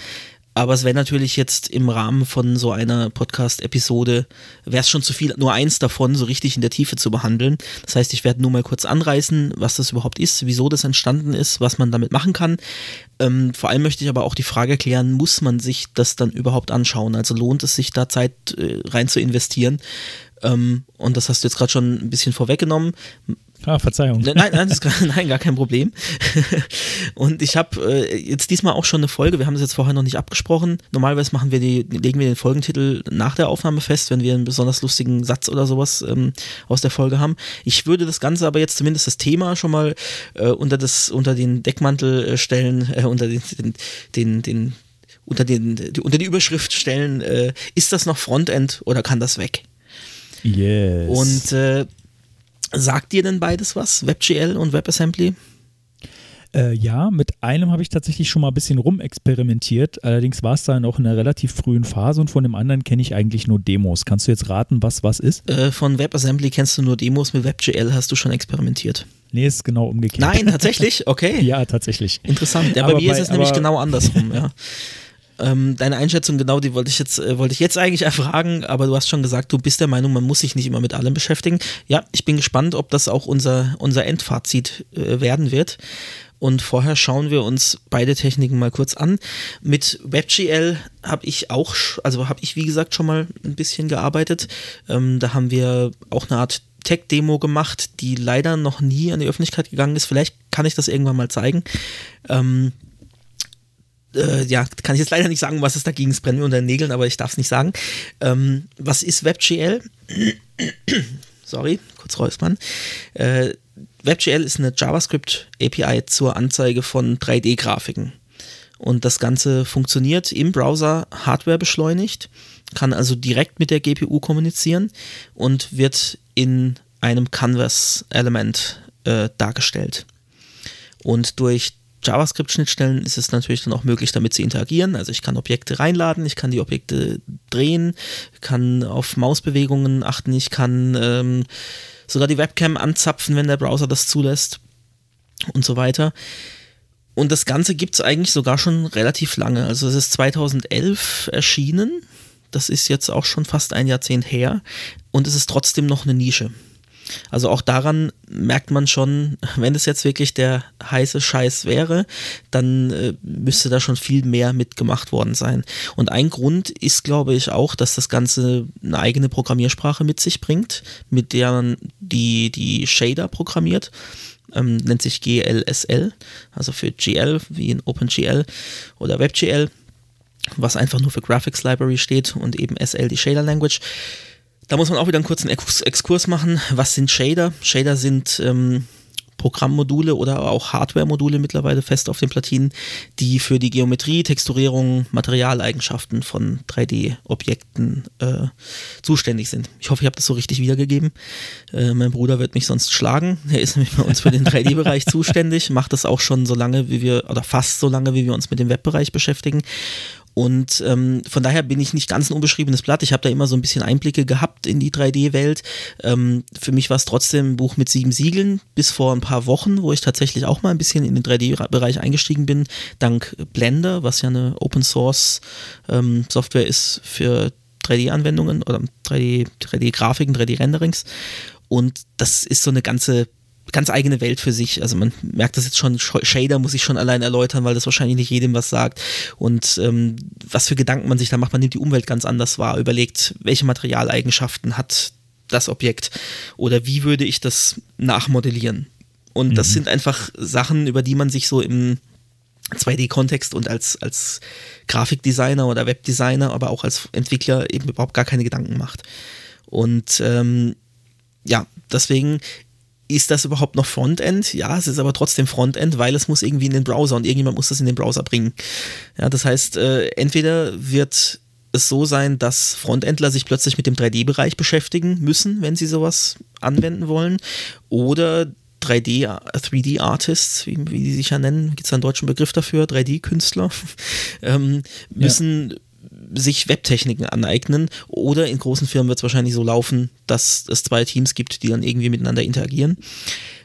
Aber es wäre natürlich jetzt im Rahmen von so einer Podcast-Episode, wäre es schon zu viel, nur eins davon so richtig in der Tiefe zu behandeln. Das heißt, ich werde nur mal kurz anreißen, was das überhaupt ist, wieso das entstanden ist, was man damit machen kann. Ähm, vor allem möchte ich aber auch die Frage klären, muss man sich das dann überhaupt anschauen? Also lohnt es sich da Zeit äh, rein zu investieren? Ähm, und das hast du jetzt gerade schon ein bisschen vorweggenommen. Ah, Verzeihung. Nein, nein, das ist gar, nein, gar kein Problem. Und ich habe äh, jetzt diesmal auch schon eine Folge, wir haben das jetzt vorher noch nicht abgesprochen. Normalerweise machen wir die, legen wir den Folgentitel nach der Aufnahme fest, wenn wir einen besonders lustigen Satz oder sowas ähm, aus der Folge haben. Ich würde das Ganze aber jetzt zumindest das Thema schon mal äh, unter das, unter den Deckmantel äh, stellen, äh, unter den, den, den, den unter, den, die, unter die Überschrift stellen, äh, ist das noch Frontend oder kann das weg? Yes. Und äh, sagt dir denn beides was? WebGL und WebAssembly? Äh, ja, mit einem habe ich tatsächlich schon mal ein bisschen rumexperimentiert. Allerdings war es da noch in einer relativ frühen Phase und von dem anderen kenne ich eigentlich nur Demos. Kannst du jetzt raten, was was ist? Äh, von WebAssembly kennst du nur Demos, mit WebGL hast du schon experimentiert. Nee, ist genau umgekehrt. Nein, tatsächlich? Okay. ja, tatsächlich. Interessant. Ja, Aber bei mir bei- ist es nämlich genau andersrum, ja. Ähm, deine Einschätzung, genau, die wollte ich jetzt, äh, wollte ich jetzt eigentlich erfragen, aber du hast schon gesagt, du bist der Meinung, man muss sich nicht immer mit allem beschäftigen. Ja, ich bin gespannt, ob das auch unser, unser Endfazit äh, werden wird. Und vorher schauen wir uns beide Techniken mal kurz an. Mit WebGL habe ich auch, also habe ich wie gesagt schon mal ein bisschen gearbeitet. Ähm, da haben wir auch eine Art Tech-Demo gemacht, die leider noch nie an die Öffentlichkeit gegangen ist. Vielleicht kann ich das irgendwann mal zeigen. Ähm, äh, ja, kann ich jetzt leider nicht sagen, was es dagegen ist, brennt mir unter den Nägeln, aber ich darf es nicht sagen. Ähm, was ist WebGL? Sorry, kurz räuspern. Äh, WebGL ist eine JavaScript-API zur Anzeige von 3D-Grafiken. Und das Ganze funktioniert im Browser Hardware beschleunigt, kann also direkt mit der GPU kommunizieren und wird in einem Canvas-Element äh, dargestellt. Und durch JavaScript-Schnittstellen ist es natürlich dann auch möglich, damit zu interagieren. Also ich kann Objekte reinladen, ich kann die Objekte drehen, kann auf Mausbewegungen achten, ich kann ähm, sogar die Webcam anzapfen, wenn der Browser das zulässt und so weiter. Und das Ganze gibt es eigentlich sogar schon relativ lange. Also es ist 2011 erschienen. Das ist jetzt auch schon fast ein Jahrzehnt her. Und es ist trotzdem noch eine Nische. Also auch daran merkt man schon, wenn es jetzt wirklich der heiße Scheiß wäre, dann äh, müsste da schon viel mehr mitgemacht worden sein. Und ein Grund ist, glaube ich, auch, dass das Ganze eine eigene Programmiersprache mit sich bringt, mit der man die, die Shader programmiert. Ähm, nennt sich GLSL, also für GL wie in OpenGL oder WebGL, was einfach nur für Graphics Library steht und eben SL die Shader Language. Da muss man auch wieder einen kurzen Exkurs machen. Was sind Shader? Shader sind ähm, Programmmodule oder auch Hardware-Module mittlerweile fest auf den Platinen, die für die Geometrie, Texturierung, Materialeigenschaften von 3D-Objekten äh, zuständig sind. Ich hoffe, ich habe das so richtig wiedergegeben. Äh, mein Bruder wird mich sonst schlagen. Er ist nämlich bei uns für den 3D-Bereich zuständig, macht das auch schon so lange, wie wir, oder fast so lange, wie wir uns mit dem Webbereich beschäftigen. Und ähm, von daher bin ich nicht ganz ein unbeschriebenes Blatt. Ich habe da immer so ein bisschen Einblicke gehabt in die 3D-Welt. Ähm, für mich war es trotzdem ein Buch mit sieben Siegeln bis vor ein paar Wochen, wo ich tatsächlich auch mal ein bisschen in den 3D-Bereich eingestiegen bin, dank Blender, was ja eine Open-Source ähm, ist für 3D-Anwendungen oder 3D-Grafiken, 3D-Renderings. Und das ist so eine ganze ganz eigene Welt für sich. Also man merkt das jetzt schon, Shader muss ich schon allein erläutern, weil das wahrscheinlich nicht jedem was sagt. Und ähm, was für Gedanken man sich da macht, man nimmt die Umwelt ganz anders wahr, überlegt, welche Materialeigenschaften hat das Objekt oder wie würde ich das nachmodellieren. Und mhm. das sind einfach Sachen, über die man sich so im 2D-Kontext und als, als Grafikdesigner oder Webdesigner, aber auch als Entwickler eben überhaupt gar keine Gedanken macht. Und ähm, ja, deswegen ist das überhaupt noch Frontend? Ja, es ist aber trotzdem Frontend, weil es muss irgendwie in den Browser und irgendjemand muss das in den Browser bringen. Ja, das heißt, äh, entweder wird es so sein, dass Frontendler sich plötzlich mit dem 3D-Bereich beschäftigen müssen, wenn sie sowas anwenden wollen, oder 3D, 3D-Artists, wie, wie die sich ja nennen, gibt es einen deutschen Begriff dafür, 3D-Künstler, ähm, müssen ja sich Webtechniken aneignen oder in großen Firmen wird es wahrscheinlich so laufen, dass es zwei Teams gibt, die dann irgendwie miteinander interagieren.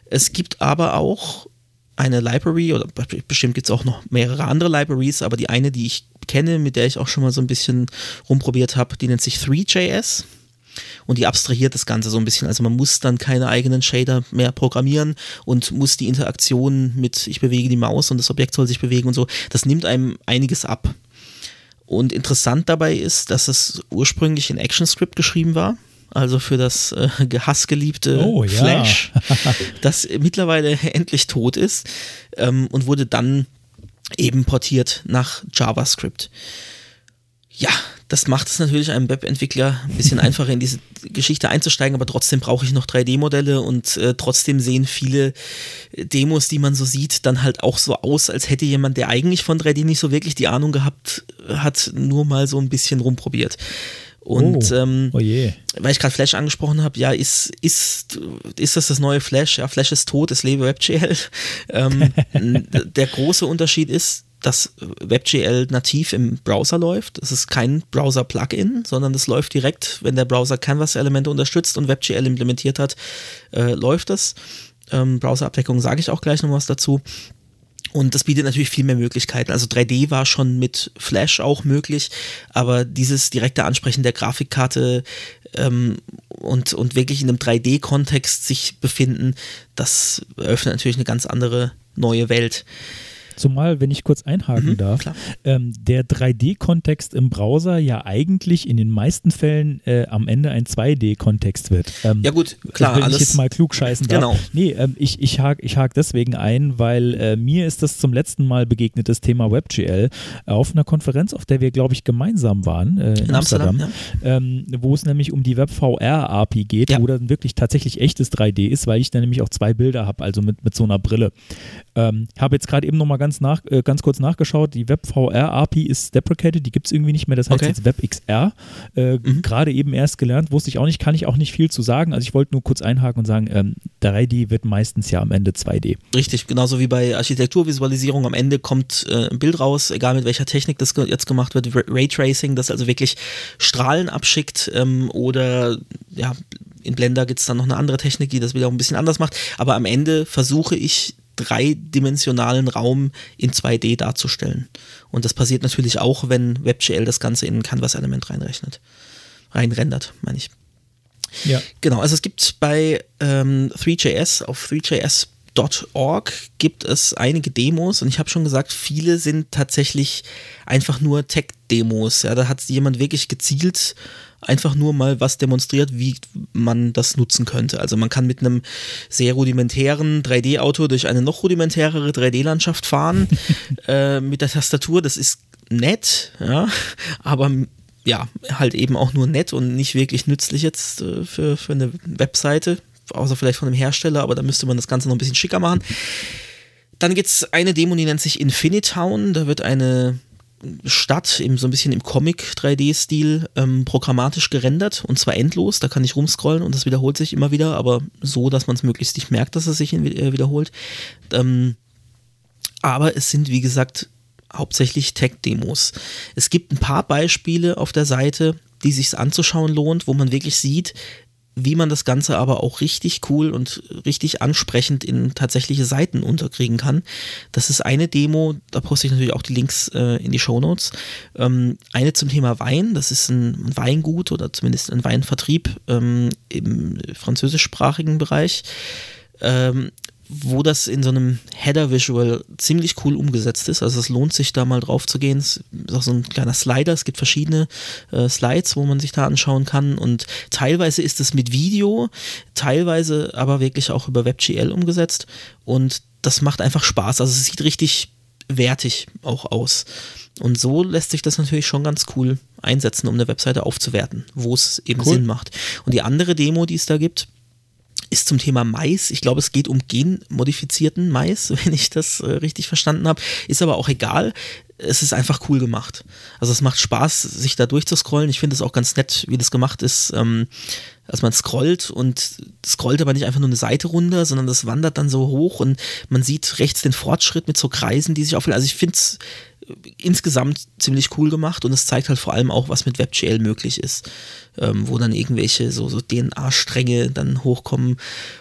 Es gibt aber auch eine Library oder bestimmt gibt es auch noch mehrere andere Libraries, aber die eine, die ich kenne, mit der ich auch schon mal so ein bisschen rumprobiert habe, die nennt sich 3JS und die abstrahiert das Ganze so ein bisschen. Also man muss dann keine eigenen Shader mehr programmieren und muss die Interaktion mit ich bewege die Maus und das Objekt soll sich bewegen und so, das nimmt einem einiges ab. Und interessant dabei ist, dass es ursprünglich in ActionScript geschrieben war, also für das äh, hassgeliebte oh, Flash, ja. das mittlerweile endlich tot ist ähm, und wurde dann eben portiert nach JavaScript. Ja, das macht es natürlich einem Webentwickler ein bisschen einfacher in diese Geschichte einzusteigen, aber trotzdem brauche ich noch 3D-Modelle und äh, trotzdem sehen viele Demos, die man so sieht, dann halt auch so aus, als hätte jemand, der eigentlich von 3D nicht so wirklich die Ahnung gehabt hat, nur mal so ein bisschen rumprobiert. Und oh, ähm, oh weil ich gerade Flash angesprochen habe, ja, ist, ist, ist das das neue Flash? Ja, Flash ist tot, es lebe WebGL. ähm, der große Unterschied ist, dass WebGL nativ im Browser läuft. Es ist kein Browser-Plugin, sondern es läuft direkt, wenn der Browser Canvas-Elemente unterstützt und WebGL implementiert hat, äh, läuft das. Ähm, Browser-Abdeckung sage ich auch gleich noch was dazu. Und das bietet natürlich viel mehr Möglichkeiten. Also 3D war schon mit Flash auch möglich, aber dieses direkte Ansprechen der Grafikkarte ähm, und, und wirklich in einem 3D-Kontext sich befinden, das eröffnet natürlich eine ganz andere neue Welt. Zumal, wenn ich kurz einhaken Mhm, darf, ähm, der 3D-Kontext im Browser ja eigentlich in den meisten Fällen äh, am Ende ein 2D-Kontext wird. Ähm, Ja gut, klar, wenn alles. ich jetzt mal klug scheißen darf. Genau. Nee, ähm, ich, ich hake ich hak deswegen ein, weil äh, mir ist das zum letzten Mal begegnet, das Thema WebGL, auf einer Konferenz, auf der wir, glaube ich, gemeinsam waren äh, in, in Amsterdam, ja. ähm, wo es nämlich um die WebVR-API geht, Ja. wo dann wirklich tatsächlich echtes 3D ist, weil ich da nämlich auch zwei Bilder habe, also mit, mit so einer Brille. Ähm, habe jetzt gerade eben nochmal ganz, nach, äh, ganz kurz nachgeschaut, die WebVR-API ist deprecated, die gibt es irgendwie nicht mehr, das heißt Okay. jetzt WebXR. Äh, Mhm. Gerade eben erst gelernt, wusste ich auch nicht, kann ich auch nicht viel zu sagen, also ich wollte nur kurz einhaken und sagen, ähm, 3D wird meistens ja am Ende 2D. Richtig, genauso wie bei Architekturvisualisierung. Am Ende kommt äh, ein Bild raus, egal mit welcher Technik das ge jetzt gemacht wird. Ra- Raytracing, das also wirklich Strahlen abschickt ähm, oder ja, in Blender gibt es dann noch eine andere Technik, die das wieder ein bisschen anders macht. Aber am Ende versuche ich dreidimensionalen Raum in 2D darzustellen. Und das passiert natürlich auch, wenn WebGL das Ganze in ein Canvas-Element reinrechnet. Reinrendert, meine ich. Ja. Genau, also es gibt bei ähm, 3JS auf 3js.org gibt es einige Demos und ich habe schon gesagt, viele sind tatsächlich einfach nur Tech-Demos. Ja, da hat jemand wirklich gezielt einfach nur mal was demonstriert, wie man das nutzen könnte. Also man kann mit einem sehr rudimentären 3D-Auto durch eine noch rudimentärere 3D-Landschaft fahren äh, mit der Tastatur. Das ist nett, ja, aber ja, halt eben auch nur nett und nicht wirklich nützlich jetzt äh, für, für eine Webseite, außer vielleicht von einem Hersteller, aber da müsste man das Ganze noch ein bisschen schicker machen. Dann gibt es eine Demo, die nennt sich Infinitown. Da wird eine Stadt im, so ein bisschen im Comic-3D-Stil ähm, programmatisch gerendert und zwar endlos. Da kann ich rumscrollen und das wiederholt sich immer wieder, aber so, dass man es möglichst nicht merkt, dass es sich äh, wiederholt. Ähm, aber es sind, wie gesagt, hauptsächlich Tech-Demos. Es gibt ein paar Beispiele auf der Seite, die sich anzuschauen lohnt, wo man wirklich sieht, wie man das Ganze aber auch richtig cool und richtig ansprechend in tatsächliche Seiten unterkriegen kann. Das ist eine Demo, da poste ich natürlich auch die Links äh, in die Shownotes. Ähm, eine zum Thema Wein, das ist ein, ein Weingut oder zumindest ein Weinvertrieb ähm, im französischsprachigen Bereich. Ähm, wo das in so einem Header-Visual ziemlich cool umgesetzt ist. Also es lohnt sich da mal drauf zu gehen. Es ist auch so ein kleiner Slider. Es gibt verschiedene äh, Slides, wo man sich da anschauen kann. Und teilweise ist es mit Video, teilweise aber wirklich auch über WebGL umgesetzt. Und das macht einfach Spaß. Also es sieht richtig wertig auch aus. Und so lässt sich das natürlich schon ganz cool einsetzen, um eine Webseite aufzuwerten, wo es eben Cool. Sinn macht. Und die andere Demo, die es da gibt, ist zum Thema Mais. Ich glaube, es geht um genmodifizierten Mais, wenn ich das äh, richtig verstanden habe. Ist aber auch egal. Es ist einfach cool gemacht. Also es macht Spaß, sich da durchzuscrollen. Ich finde es auch ganz nett, wie das gemacht ist. Ähm, als man scrollt und scrollt aber nicht einfach nur eine Seite runter, sondern das wandert dann so hoch und man sieht rechts den Fortschritt mit so Kreisen, die sich auffüllen. Also ich finde es insgesamt ziemlich cool gemacht und es zeigt halt vor allem auch, was mit WebGL möglich ist, ähm, wo dann irgendwelche so, so DNA-Stränge dann hochkommen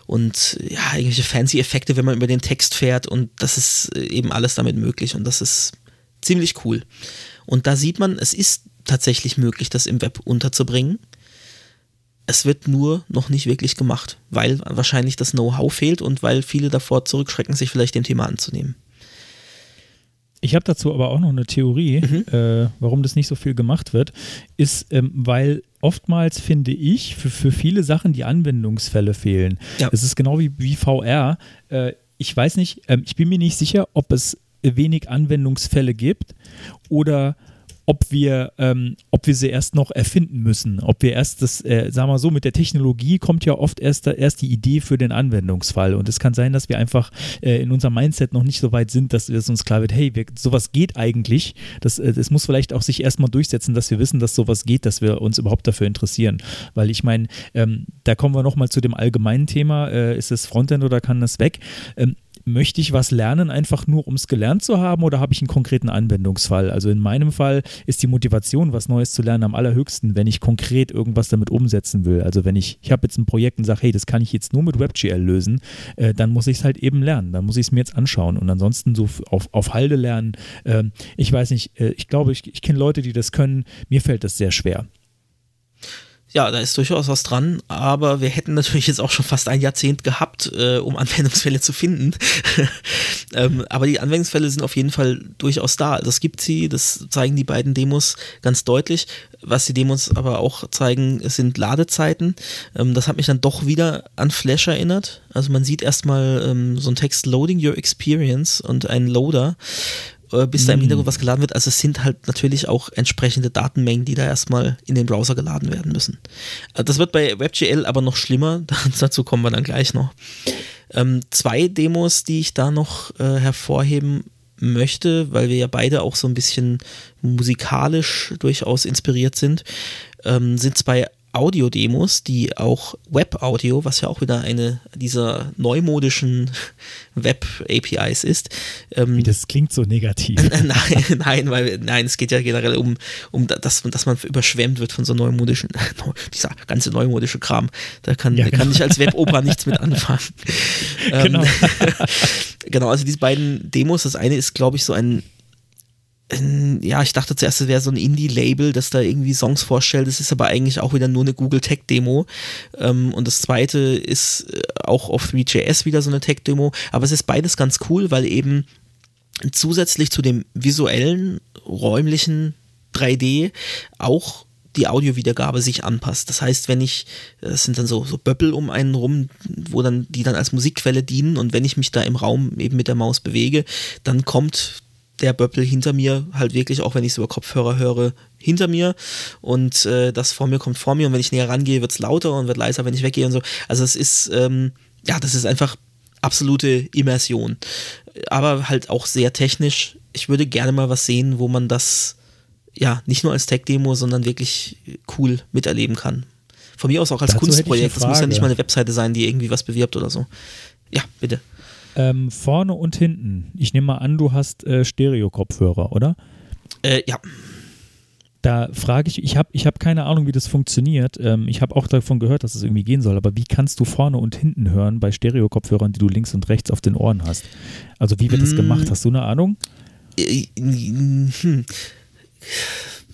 und ja, irgendwelche fancy Effekte, wenn man über den Text fährt und das ist äh, eben alles damit möglich und das ist ziemlich cool. Und da sieht man, es ist tatsächlich möglich, das im Web unterzubringen. Es wird nur noch nicht wirklich gemacht, weil wahrscheinlich das Know-how fehlt und weil viele davor zurückschrecken, sich vielleicht dem Thema anzunehmen. Ich habe dazu aber auch noch eine Theorie, Mhm. äh, warum das nicht so viel gemacht wird, ist, ähm, weil oftmals finde ich, für, für viele Sachen die Anwendungsfälle fehlen. Ja. Es ist genau wie, wie VR. Äh, ich weiß nicht, ähm, ich bin mir nicht sicher, ob es wenig Anwendungsfälle gibt oder ob wir, ähm, ob wir sie erst noch erfinden müssen. Ob wir erst das, äh, sagen wir so, mit der Technologie kommt ja oft erst, erst die Idee für den Anwendungsfall. Und es kann sein, dass wir einfach äh, in unserem Mindset noch nicht so weit sind, dass es uns klar wird, hey, wir, sowas geht eigentlich. Das, äh, das muss vielleicht auch sich erstmal durchsetzen, dass wir wissen, dass sowas geht, dass wir uns überhaupt dafür interessieren. Weil ich meine, ähm, da kommen wir nochmal zu dem allgemeinen Thema, äh, ist es Frontend oder kann das weg? Ähm, möchte ich was lernen, einfach nur um es gelernt zu haben oder habe ich einen konkreten Anwendungsfall? Also in meinem Fall ist die Motivation, was Neues zu lernen, am allerhöchsten, wenn ich konkret irgendwas damit umsetzen will. Also wenn ich, ich habe jetzt ein Projekt und sage, hey, das kann ich jetzt nur mit WebGL lösen, äh, dann muss ich es halt eben lernen. Dann muss ich es mir jetzt anschauen. Und ansonsten so auf, auf Halde lernen, ähm, ich weiß nicht, äh, ich glaube, ich, ich kenne Leute, die das können. Mir fällt das sehr schwer. Ja, da ist durchaus was dran, aber wir hätten natürlich jetzt auch schon fast ein Jahrzehnt gehabt, äh, um Anwendungsfälle zu finden. ähm, aber die Anwendungsfälle sind auf jeden Fall durchaus da. Das gibt sie, das zeigen die beiden Demos ganz deutlich. Was die Demos aber auch zeigen, sind Ladezeiten. Ähm, das hat mich dann doch wieder an Flash erinnert. Also man sieht erstmal ähm, so einen Text Loading Your Experience und einen Loader bis da im Hintergrund was geladen wird. Also es sind halt natürlich auch entsprechende Datenmengen, die da erstmal in den Browser geladen werden müssen. Äh, das wird bei WebGL aber noch schlimmer, dazu kommen wir dann gleich noch. Ähm, zwei Demos, die ich da noch äh, hervorheben möchte, weil wir ja beide auch so ein bisschen musikalisch durchaus inspiriert sind, ähm, sind zwei Audio-Demos, die auch Web-Audio, was ja auch wieder eine dieser neumodischen Web-APIs ist. Ähm, Wie das klingt so negativ. nein, nein, weil nein, es geht ja generell um, um das, dass man überschwemmt wird von so neumodischen, dieser ganze neumodische Kram. Da kann, ja, genau. kann ich als Web-Oper nichts mit anfangen. genau. Ähm, genau, also diese beiden Demos, das eine ist, glaube ich, so ein ja, ich dachte zuerst, es wäre so ein Indie-Label, das da irgendwie Songs vorstellt. Das ist aber eigentlich auch wieder nur eine Google Tech-Demo. Ähm, und das zweite ist äh, auch auf 3JS wieder so eine Tech-Demo. Aber es ist beides ganz cool, weil eben zusätzlich zu dem visuellen, räumlichen 3D auch die Audiowiedergabe sich anpasst. Das heißt, wenn ich, das sind dann so, so Böppel um einen rum, wo dann, die dann als Musikquelle dienen und wenn ich mich da im Raum eben mit der Maus bewege, dann kommt der Böppel hinter mir, halt wirklich, auch wenn ich es über Kopfhörer höre, hinter mir und äh, das vor mir kommt vor mir und wenn ich näher rangehe, wird es lauter und wird leiser, wenn ich weggehe und so. Also es ist, ähm, ja, das ist einfach absolute Immersion. Aber halt auch sehr technisch. Ich würde gerne mal was sehen, wo man das ja nicht nur als Tech-Demo, sondern wirklich cool miterleben kann. Von mir aus auch als Dazu Kunstprojekt. Das muss ja nicht mal eine Webseite sein, die irgendwie was bewirbt oder so. Ja, bitte. Ähm, vorne und hinten. Ich nehme mal an, du hast äh, Stereo-Kopfhörer, oder? Äh, ja. Da frage ich, ich habe ich hab keine Ahnung, wie das funktioniert. Ähm, ich habe auch davon gehört, dass es irgendwie gehen soll, aber wie kannst du vorne und hinten hören bei Stereo-Kopfhörern, die du links und rechts auf den Ohren hast? Also wie wird das mm. gemacht? Hast du eine Ahnung? Äh, hm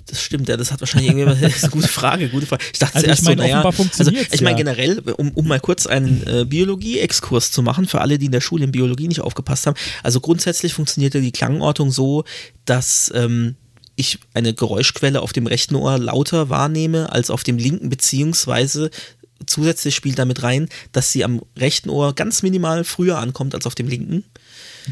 das stimmt, ja, das hat wahrscheinlich irgendjemand, das ist eine gute Frage, gute Frage. Ich dachte also zuerst ich mein, so, naja, also ich meine ja. generell, um, um mal kurz einen äh, Biologie-Exkurs zu machen, für alle, die in der Schule in Biologie nicht aufgepasst haben. Also grundsätzlich funktioniert ja die Klangortung so, dass ähm, ich eine Geräuschquelle auf dem rechten Ohr lauter wahrnehme als auf dem linken, beziehungsweise zusätzlich spielt damit rein, dass sie am rechten Ohr ganz minimal früher ankommt als auf dem linken.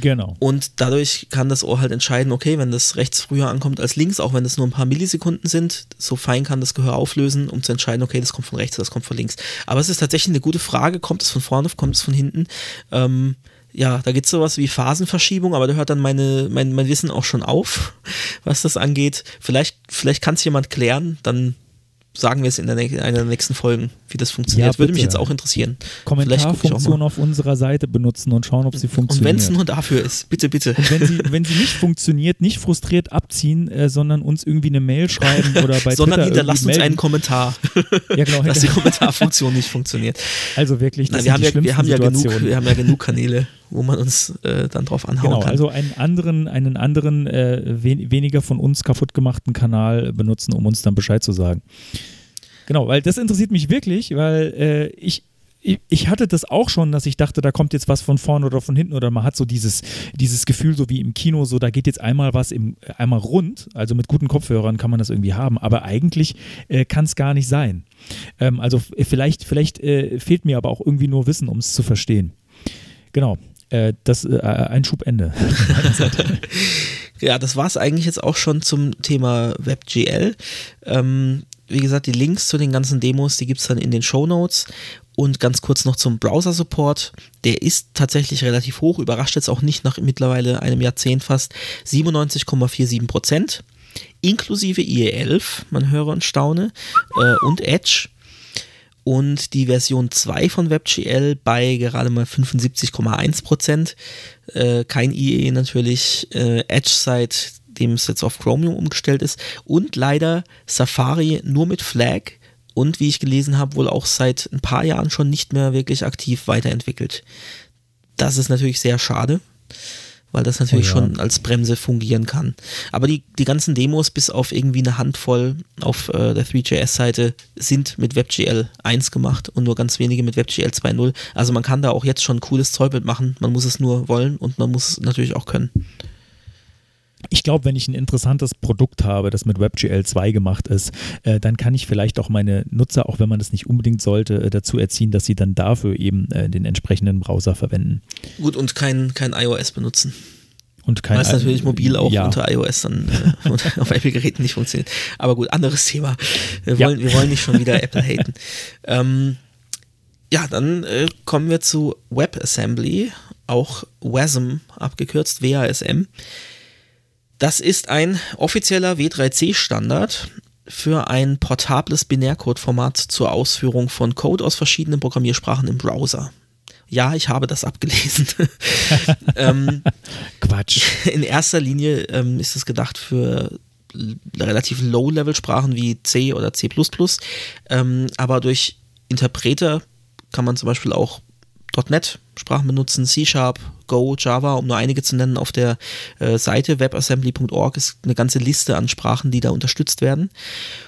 Genau. Und dadurch kann das Ohr halt entscheiden, okay, wenn das rechts früher ankommt als links, auch wenn es nur ein paar Millisekunden sind, so fein kann das Gehör auflösen, um zu entscheiden, okay, das kommt von rechts oder das kommt von links. Aber es ist tatsächlich eine gute Frage, kommt es von vorne, kommt es von hinten? Ähm, ja, da gibt es sowas wie Phasenverschiebung, aber da hört dann meine, mein, mein Wissen auch schon auf, was das angeht. Vielleicht, vielleicht kann es jemand klären, dann sagen wir es in, der, in einer der nächsten Folgen, wie das funktioniert. Ja, Würde mich jetzt auch interessieren. Kommentarfunktion auf unserer Seite benutzen und schauen, ob sie funktioniert. Und wenn es nur dafür ist, bitte, bitte. Und wenn sie, wenn sie nicht funktioniert, nicht frustriert abziehen, äh, sondern uns irgendwie eine Mail schreiben oder bei Sondern Twitter hinterlasst uns einen Kommentar. ja, genau. dass die Kommentarfunktion nicht funktioniert. Also wirklich, das Nein, wir, haben ja, wir, haben ja genug, wir haben ja genug Kanäle wo man uns äh, dann drauf anhauen genau, kann. Also einen anderen, einen anderen äh, wen weniger von uns kaputt gemachten Kanal benutzen, um uns dann Bescheid zu sagen. Genau, weil das interessiert mich wirklich, weil äh, ich, ich hatte das auch schon, dass ich dachte, da kommt jetzt was von vorne oder von hinten oder man hat so dieses, dieses Gefühl, so wie im Kino, so da geht jetzt einmal was im, einmal rund. Also mit guten Kopfhörern kann man das irgendwie haben, aber eigentlich äh, kann es gar nicht sein. Ähm, also vielleicht, vielleicht äh, fehlt mir aber auch irgendwie nur Wissen, um es zu verstehen. Genau. Äh, das äh, Einschubende. ja, das war es eigentlich jetzt auch schon zum Thema WebGL. Ähm, wie gesagt, die Links zu den ganzen Demos, die gibt es dann in den Show Notes. Und ganz kurz noch zum Browser-Support. Der ist tatsächlich relativ hoch, überrascht jetzt auch nicht nach mittlerweile einem Jahrzehnt fast. 97,47 Prozent, inklusive IE11, man höre und staune, äh, und Edge und die Version 2 von WebGL bei gerade mal 75,1%. Äh, kein IE natürlich, äh, Edge seit dem es jetzt auf Chromium umgestellt ist und leider Safari nur mit Flag und wie ich gelesen habe, wohl auch seit ein paar Jahren schon nicht mehr wirklich aktiv weiterentwickelt. Das ist natürlich sehr schade, weil das natürlich Oh ja. schon als Bremse fungieren kann. Aber die, die ganzen Demos, bis auf irgendwie eine Handvoll auf äh, der 3JS-Seite, sind mit WebGL 1 gemacht und nur ganz wenige mit WebGL 2.0. Also man kann da auch jetzt schon cooles Zeug mitmachen. Man muss es nur wollen und man muss es natürlich auch können. Ich glaube, wenn ich ein interessantes Produkt habe, das mit WebGL 2 gemacht ist, äh, dann kann ich vielleicht auch meine Nutzer, auch wenn man das nicht unbedingt sollte, äh, dazu erziehen, dass sie dann dafür eben äh, den entsprechenden Browser verwenden. Gut, und kein, kein iOS benutzen. Und kein Weil es natürlich mobil auch ja. unter iOS dann äh, und auf Apple-Geräten nicht funktioniert. Aber gut, anderes Thema. Wir Ja. wollen, wir wollen nicht schon wieder Apple haten. Ähm, ja, dann äh, kommen wir zu WebAssembly, auch WASM abgekürzt, WASM. Das ist ein offizieller W3C-Standard für ein portables Binärcode-Format zur Ausführung von Code aus verschiedenen Programmiersprachen im Browser. Ja, ich habe das abgelesen. ähm, Quatsch. in erster Linie ähm, ist es gedacht für relativ Low-Level-Sprachen wie C oder C++, ähm, aber durch Interpreter kann man zum Beispiel auch .NET-Sprachen benutzen, C-Sharp, Go, Java, um nur einige zu nennen. Auf der äh, Seite webassembly.org ist eine ganze Liste an Sprachen, die da unterstützt werden.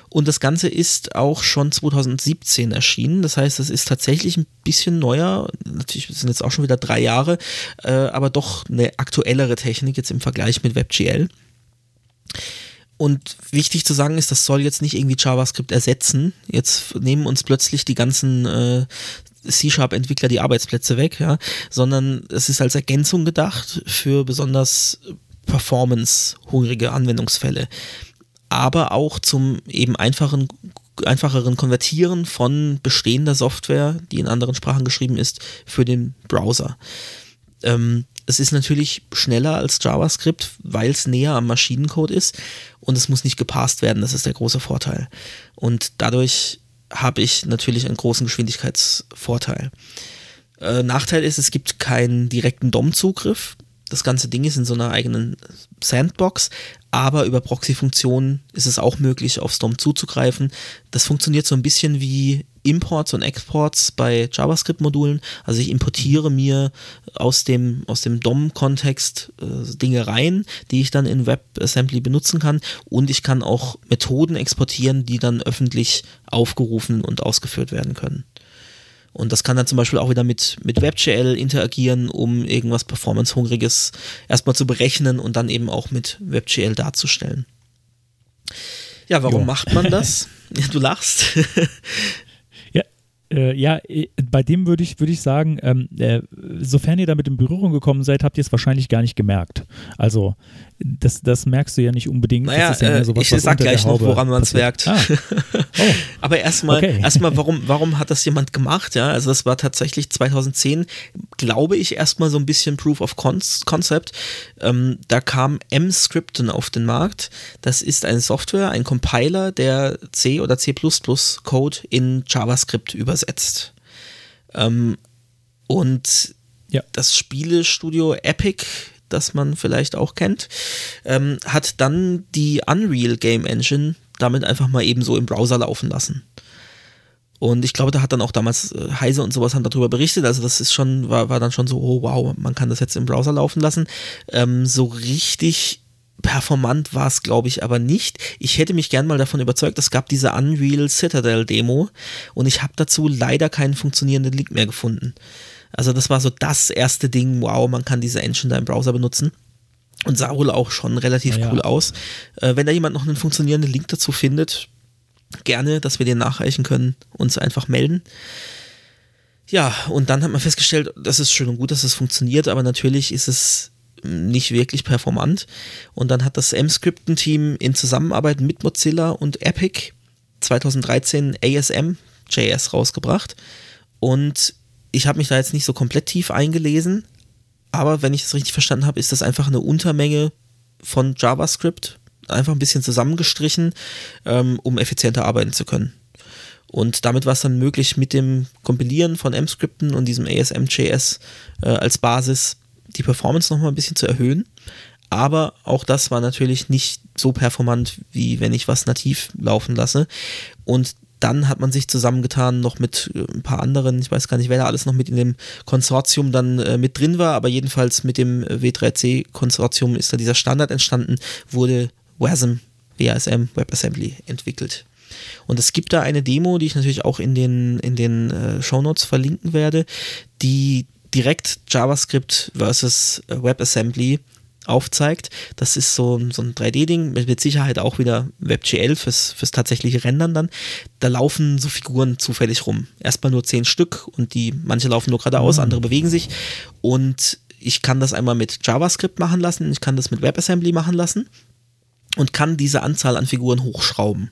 Und das Ganze ist auch schon 2017 erschienen. Das heißt, es ist tatsächlich ein bisschen neuer. Natürlich sind jetzt auch schon wieder drei Jahre, äh, aber doch eine aktuellere Technik jetzt im Vergleich mit WebGL. Und wichtig zu sagen ist, das soll jetzt nicht irgendwie JavaScript ersetzen. Jetzt nehmen uns plötzlich die ganzen äh, C-Sharp-Entwickler die Arbeitsplätze weg, ja, sondern es ist als Ergänzung gedacht für besonders performance-hungrige Anwendungsfälle. Aber auch zum eben einfachen, einfacheren Konvertieren von bestehender Software, die in anderen Sprachen geschrieben ist, für den Browser. Ähm, es ist natürlich schneller als JavaScript, weil es näher am Maschinencode ist und es muss nicht gepasst werden. Das ist der große Vorteil. Und dadurch habe ich natürlich einen großen Geschwindigkeitsvorteil. Äh, Nachteil ist, es gibt keinen direkten DOM-Zugriff. Das ganze Ding ist in so einer eigenen Sandbox, aber über Proxy-Funktionen ist es auch möglich, aufs DOM zuzugreifen. Das funktioniert so ein bisschen wie Imports und Exports bei JavaScript-Modulen. Also ich importiere mir aus dem, aus dem DOM-Kontext äh, Dinge rein, die ich dann in WebAssembly benutzen kann und ich kann auch Methoden exportieren, die dann öffentlich aufgerufen und ausgeführt werden können. Und das kann dann zum Beispiel auch wieder mit, mit WebGL interagieren, um irgendwas Performance-Hungriges erstmal zu berechnen und dann eben auch mit WebGL darzustellen. Ja, warum Jo. macht man das? Ja, du lachst. Ja, äh, ja, äh, bei dem würde ich, würde ich sagen, ähm, äh, sofern ihr damit in Berührung gekommen seid, habt ihr es wahrscheinlich gar nicht gemerkt. Also, das, das merkst du ja nicht unbedingt. Naja, das ist ja äh, sowas, ich was sag gleich noch, woran man's passiert. merkt. Ah. Oh, Aber erstmal, Okay. erstmal, warum, warum hat das jemand gemacht? Ja, also das war tatsächlich 2010, glaube ich, erstmal so ein bisschen Proof of Con Concept. Ähm, da kam M-Scripten auf den Markt. Das ist eine Software, ein Compiler, der C oder C++ Code in JavaScript übersetzt. Ähm, und Ja. das Spielestudio Epic, das man vielleicht auch kennt, ähm, hat dann die Unreal Game Engine damit einfach mal eben so im Browser laufen lassen. Und ich glaube, da hat dann auch damals äh, Heise und sowas haben darüber berichtet. Also das ist schon, war, war dann schon so, oh wow, man kann das jetzt im Browser laufen lassen. Ähm, so richtig performant war es, glaube ich, aber nicht. Ich hätte mich gern mal davon überzeugt, es gab diese Unreal Citadel Demo und ich habe dazu leider keinen funktionierenden Link mehr gefunden. Also das war so das erste Ding, wow, man kann diese Engine da im Browser benutzen. Und sah wohl auch schon relativ Ja, ja. cool aus. Äh, wenn da jemand noch einen funktionierenden Link dazu findet, gerne, dass wir den nachreichen können, uns einfach melden. Ja, und dann hat man festgestellt, das ist schön und gut, dass es funktioniert, aber natürlich ist es nicht wirklich performant. Und dann hat das M-Scripten-Team in Zusammenarbeit mit Mozilla und Epic 2013 ASM.js rausgebracht. Und ich habe mich da jetzt nicht so komplett tief eingelesen, aber wenn ich es richtig verstanden habe, ist das einfach eine Untermenge von JavaScript, einfach ein bisschen zusammengestrichen, ähm, um effizienter arbeiten zu können. Und damit war es dann möglich, mit dem Kompilieren von M-Skripten und diesem ASM.js äh, als Basis die Performance nochmal ein bisschen zu erhöhen. Aber auch das war natürlich nicht so performant, wie wenn ich was nativ laufen lasse. Und dann hat man sich zusammengetan noch mit äh, ein paar anderen, ich weiß gar nicht, wer da alles noch mit in dem Konsortium dann äh, mit drin war, aber jedenfalls mit dem W3C-Konsortium ist da dieser Standard entstanden, wurde WASM, WASM, WebAssembly entwickelt. Und es gibt da eine Demo, die ich natürlich auch in den, in den äh, Shownotes verlinken werde, die direkt JavaScript versus äh, WebAssembly aufzeigt. Das ist so, so ein 3D-Ding, mit, mit, Sicherheit auch wieder WebGL fürs, fürs tatsächliche Rendern dann. Da laufen so Figuren zufällig rum. Erstmal nur zehn Stück und die, manche laufen nur geradeaus, mhm. andere bewegen sich. Und ich kann das einmal mit JavaScript machen lassen, ich kann das mit WebAssembly machen lassen und kann diese Anzahl an Figuren hochschrauben.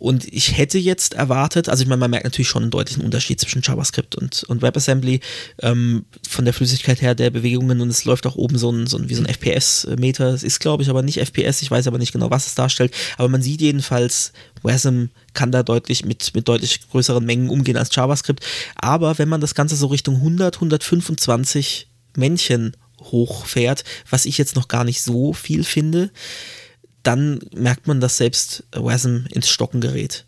Und ich hätte jetzt erwartet, also ich meine, man merkt natürlich schon einen deutlichen Unterschied zwischen JavaScript und, und WebAssembly ähm, von der Flüssigkeit her der Bewegungen und es läuft auch oben so ein, so ein wie so ein FPS-Meter. Es ist, glaube ich, aber nicht FPS, ich weiß aber nicht genau, was es darstellt. Aber man sieht jedenfalls, WASM kann da deutlich mit, mit deutlich größeren Mengen umgehen als JavaScript. Aber wenn man das Ganze so Richtung 100, 125 Männchen hochfährt, was ich jetzt noch gar nicht so viel finde, dann merkt man, dass selbst WASM ins Stocken gerät.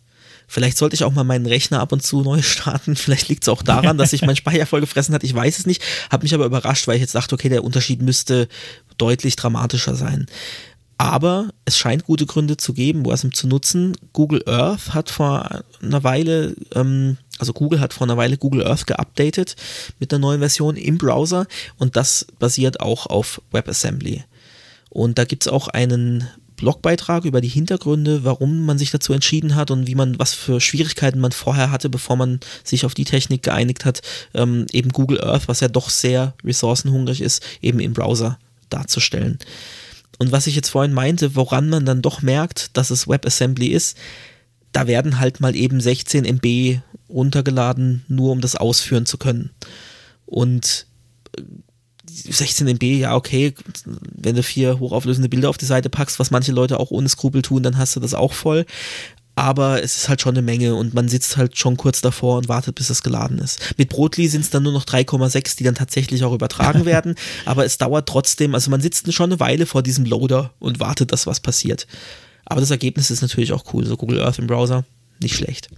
Vielleicht sollte ich auch mal meinen Rechner ab und zu neu starten. Vielleicht liegt es auch daran, dass sich mein Speicher voll gefressen hat. Ich weiß es nicht. Habe mich aber überrascht, weil ich jetzt dachte, okay, der Unterschied müsste deutlich dramatischer sein. Aber es scheint gute Gründe zu geben, WASM zu nutzen. Google Earth hat vor einer Weile, ähm, also Google hat vor einer Weile Google Earth geupdatet mit einer neuen Version im Browser und das basiert auch auf WebAssembly. Und da gibt es auch einen Blogbeitrag über die Hintergründe, warum man sich dazu entschieden hat und wie man, was für Schwierigkeiten man vorher hatte, bevor man sich auf die Technik geeinigt hat, ähm, eben Google Earth, was ja doch sehr ressourcenhungrig ist, eben im Browser darzustellen. Und was ich jetzt vorhin meinte, woran man dann doch merkt, dass es WebAssembly ist, da werden halt mal eben 16 MB runtergeladen, nur um das ausführen zu können. Und 16 MB, ja, okay, wenn du vier hochauflösende Bilder auf die Seite packst, was manche Leute auch ohne Skrupel tun, dann hast du das auch voll. Aber es ist halt schon eine Menge und man sitzt halt schon kurz davor und wartet, bis es geladen ist. Mit Brotli sind es dann nur noch 3,6, die dann tatsächlich auch übertragen werden. aber es dauert trotzdem, also man sitzt schon eine Weile vor diesem Loader und wartet, dass was passiert. Aber das Ergebnis ist natürlich auch cool. So Google Earth im Browser, nicht schlecht.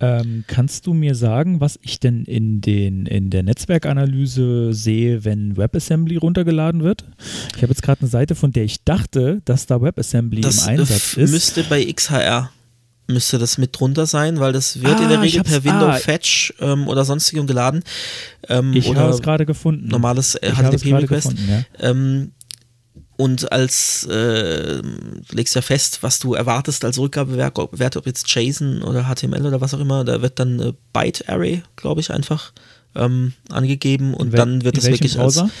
Ähm, kannst du mir sagen, was ich denn in, den, in der Netzwerkanalyse sehe, wenn WebAssembly runtergeladen wird? Ich habe jetzt gerade eine Seite, von der ich dachte, dass da WebAssembly das im Einsatz ist. müsste bei XHR müsste das mit drunter sein, weil das wird ah, in der Regel per Window ah, Fetch ähm, oder sonstigem geladen. Ähm, ich habe es gerade gefunden. Normales äh, HTTP-Request. Ja. Ähm, und als äh, du legst ja fest, was du erwartest als Rückgabewert, ob jetzt JSON oder HTML oder was auch immer, da wird dann äh, Byte Array, glaube ich, einfach ähm, angegeben und dann wird es wirklich Browser? als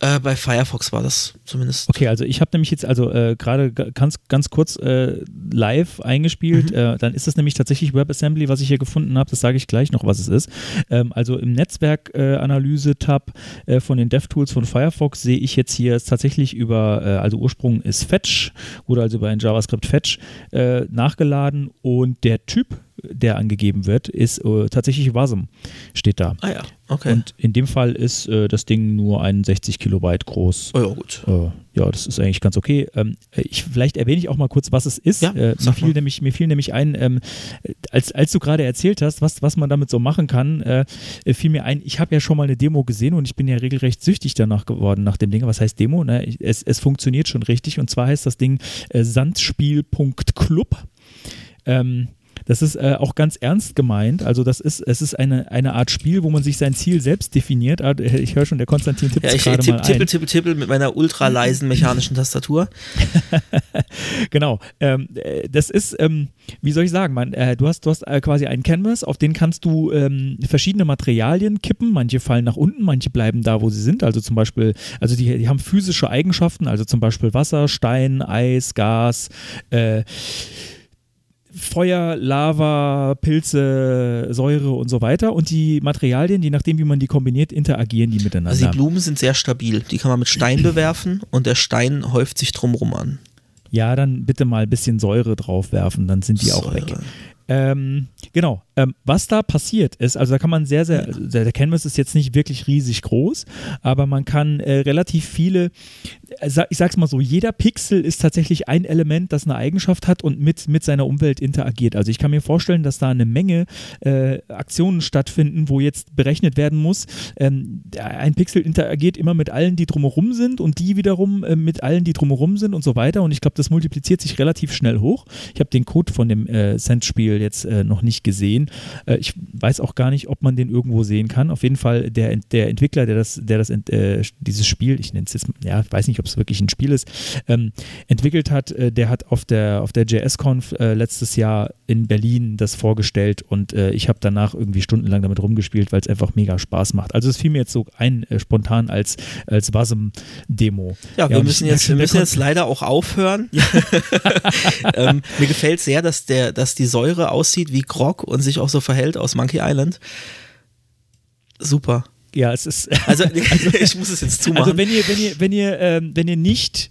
äh, bei Firefox war das zumindest. Okay, also ich habe nämlich jetzt also äh, gerade ganz, ganz kurz äh, live eingespielt. Mhm. Äh, dann ist es nämlich tatsächlich WebAssembly, was ich hier gefunden habe. Das sage ich gleich noch, was es ist. Ähm, also im Netzwerkanalyse-Tab äh, von den DevTools von Firefox sehe ich jetzt hier tatsächlich über, äh, also Ursprung ist Fetch, wurde also über ein JavaScript Fetch nachgeladen und der Typ der angegeben wird, ist äh, tatsächlich WASM, steht da. Ah ja, okay. Und in dem Fall ist äh, das Ding nur 61 Kilobyte groß. Oh ja, gut. Äh, ja, das ist eigentlich ganz okay. Ähm, ich, vielleicht erwähne ich auch mal kurz, was es ist. Ja, äh, mir, fiel nämlich, mir fiel nämlich ein, ähm, als, als du gerade erzählt hast, was, was man damit so machen kann, äh, fiel mir ein, ich habe ja schon mal eine Demo gesehen und ich bin ja regelrecht süchtig danach geworden, nach dem Ding. Was heißt Demo? Ne? Es, es funktioniert schon richtig und zwar heißt das Ding äh, sandspiel.club. Ähm, das ist äh, auch ganz ernst gemeint. Also das ist, es ist eine, eine Art Spiel, wo man sich sein Ziel selbst definiert. Ah, ich höre schon, der Konstantin tippt ja, ich, gerade tipp, mal tippel, tippel, tippel mit meiner ultra leisen mechanischen Tastatur. genau. Ähm, äh, das ist, ähm, wie soll ich sagen, man, äh, du hast, du hast äh, quasi einen Canvas, auf den kannst du ähm, verschiedene Materialien kippen. Manche fallen nach unten, manche bleiben da, wo sie sind. Also zum Beispiel, also die, die haben physische Eigenschaften, also zum Beispiel Wasser, Stein, Eis, Gas, äh, Feuer, Lava, Pilze, Säure und so weiter. Und die Materialien, je nachdem, wie man die kombiniert, interagieren die miteinander. Also die Blumen sind sehr stabil. Die kann man mit Stein bewerfen und der Stein häuft sich drumrum an. Ja, dann bitte mal ein bisschen Säure drauf werfen, dann sind die Säure. auch weg. Ähm, genau. Ähm, was da passiert ist, also da kann man sehr, sehr, der, der Canvas ist jetzt nicht wirklich riesig groß, aber man kann äh, relativ viele, äh, ich sag's mal so, jeder Pixel ist tatsächlich ein Element, das eine Eigenschaft hat und mit, mit seiner Umwelt interagiert. Also ich kann mir vorstellen, dass da eine Menge äh, Aktionen stattfinden, wo jetzt berechnet werden muss, ähm, ein Pixel interagiert immer mit allen, die drumherum sind und die wiederum äh, mit allen, die drumherum sind und so weiter. Und ich glaube, das multipliziert sich relativ schnell hoch. Ich habe den Code von dem äh, Cent-Spiel jetzt äh, noch nicht gesehen. Äh, ich weiß auch gar nicht, ob man den irgendwo sehen kann. Auf jeden Fall der, der Entwickler, der das, der das äh, dieses Spiel, ich nenne es jetzt, ja, weiß nicht, ob es wirklich ein Spiel ist, ähm, entwickelt hat, äh, der hat auf der auf der JS-Conf äh, letztes Jahr in Berlin das vorgestellt und äh, ich habe danach irgendwie stundenlang damit rumgespielt, weil es einfach mega Spaß macht. Also es fiel mir jetzt so ein äh, spontan als als Wasm-Demo. Ja, wir ja, müssen jetzt, wir müssen jetzt leider auch aufhören. ähm, mir gefällt sehr, dass der, dass die Säure aussieht wie Grog und sich auch so verhält aus Monkey Island. Super. Ja, es ist. Also, also ich muss es jetzt zumachen. Also wenn ihr, wenn ihr, wenn ihr, ähm, wenn ihr nicht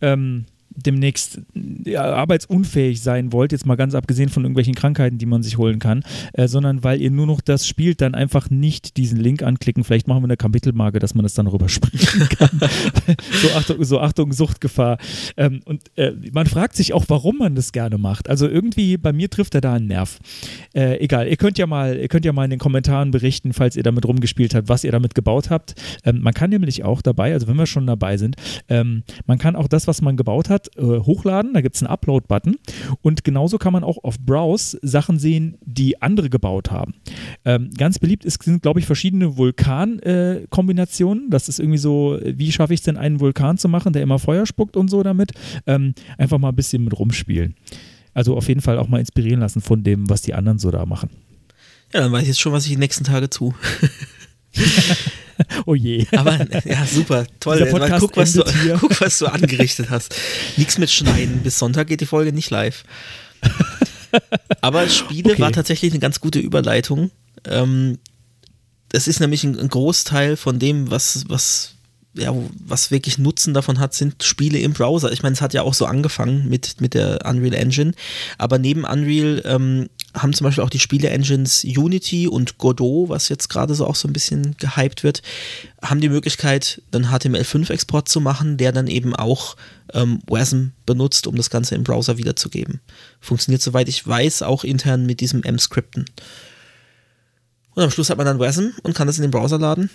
ähm, demnächst ja, arbeitsunfähig sein wollt, jetzt mal ganz abgesehen von irgendwelchen Krankheiten, die man sich holen kann, äh, sondern weil ihr nur noch das spielt, dann einfach nicht diesen Link anklicken. Vielleicht machen wir eine Kapitelmarke, dass man das dann rübersprechen kann. so, Achtung, so Achtung, Suchtgefahr. Ähm, und äh, man fragt sich auch, warum man das gerne macht. Also irgendwie bei mir trifft er da einen Nerv. Äh, egal, ihr könnt ja mal, ihr könnt ja mal in den Kommentaren berichten, falls ihr damit rumgespielt habt, was ihr damit gebaut habt. Ähm, man kann nämlich auch dabei, also wenn wir schon dabei sind, ähm, man kann auch das, was man gebaut hat, äh, hochladen. Da gibt es einen Upload-Button. Und genauso kann man auch auf Browse Sachen sehen, die andere gebaut haben. Ähm, ganz beliebt ist, sind, glaube ich, verschiedene Vulkan-Kombinationen. Äh, das ist irgendwie so, wie schaffe ich es denn, einen Vulkan zu machen, der immer Feuer spuckt und so damit. Ähm, einfach mal ein bisschen mit rumspielen. Also auf jeden Fall auch mal inspirieren lassen von dem, was die anderen so da machen. Ja, dann weiß ich jetzt schon, was ich die nächsten Tage tue. oh je. Aber ja, super, toll. Guck was, du, guck, was du angerichtet hast. Nichts mit Schneiden. Bis Sonntag geht die Folge nicht live. Aber Spiele okay. war tatsächlich eine ganz gute Überleitung. Ähm, das ist nämlich ein, ein Großteil von dem, was, was ja, was wirklich Nutzen davon hat, sind Spiele im Browser. Ich meine, es hat ja auch so angefangen mit, mit der Unreal Engine, aber neben Unreal ähm, haben zum Beispiel auch die Spiele-Engines Unity und Godot, was jetzt gerade so auch so ein bisschen gehypt wird, haben die Möglichkeit, einen HTML5-Export zu machen, der dann eben auch ähm, WASM benutzt, um das Ganze im Browser wiederzugeben. Funktioniert, soweit ich weiß, auch intern mit diesem M-Skripten. Und am Schluss hat man dann WASM und kann das in den Browser laden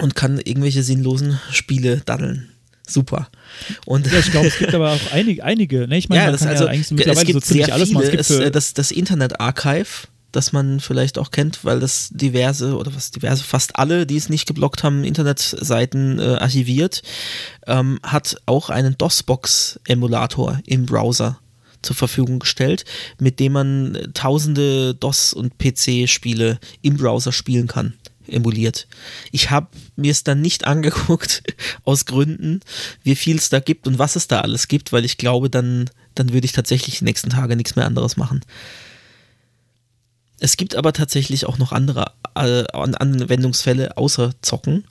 und kann irgendwelche sinnlosen Spiele daddeln. Super. Und ja, ich glaube, es gibt aber auch einige, einige ne? ich meine, ja, das also, ja eigentlich mittlerweile es gibt so sehr alles viele, es gibt es, äh, das, das Internet Archive, das man vielleicht auch kennt, weil das diverse oder was diverse, fast alle, die es nicht geblockt haben, Internetseiten äh, archiviert, ähm, hat auch einen DOSBox-Emulator im Browser zur Verfügung gestellt, mit dem man tausende DOS- und PC-Spiele im Browser spielen kann emuliert. Ich habe mir es dann nicht angeguckt, aus Gründen, wie viel es da gibt und was es da alles gibt, weil ich glaube, dann, dann würde ich tatsächlich die nächsten Tage nichts mehr anderes machen. Es gibt aber tatsächlich auch noch andere äh, Anwendungsfälle außer Zocken.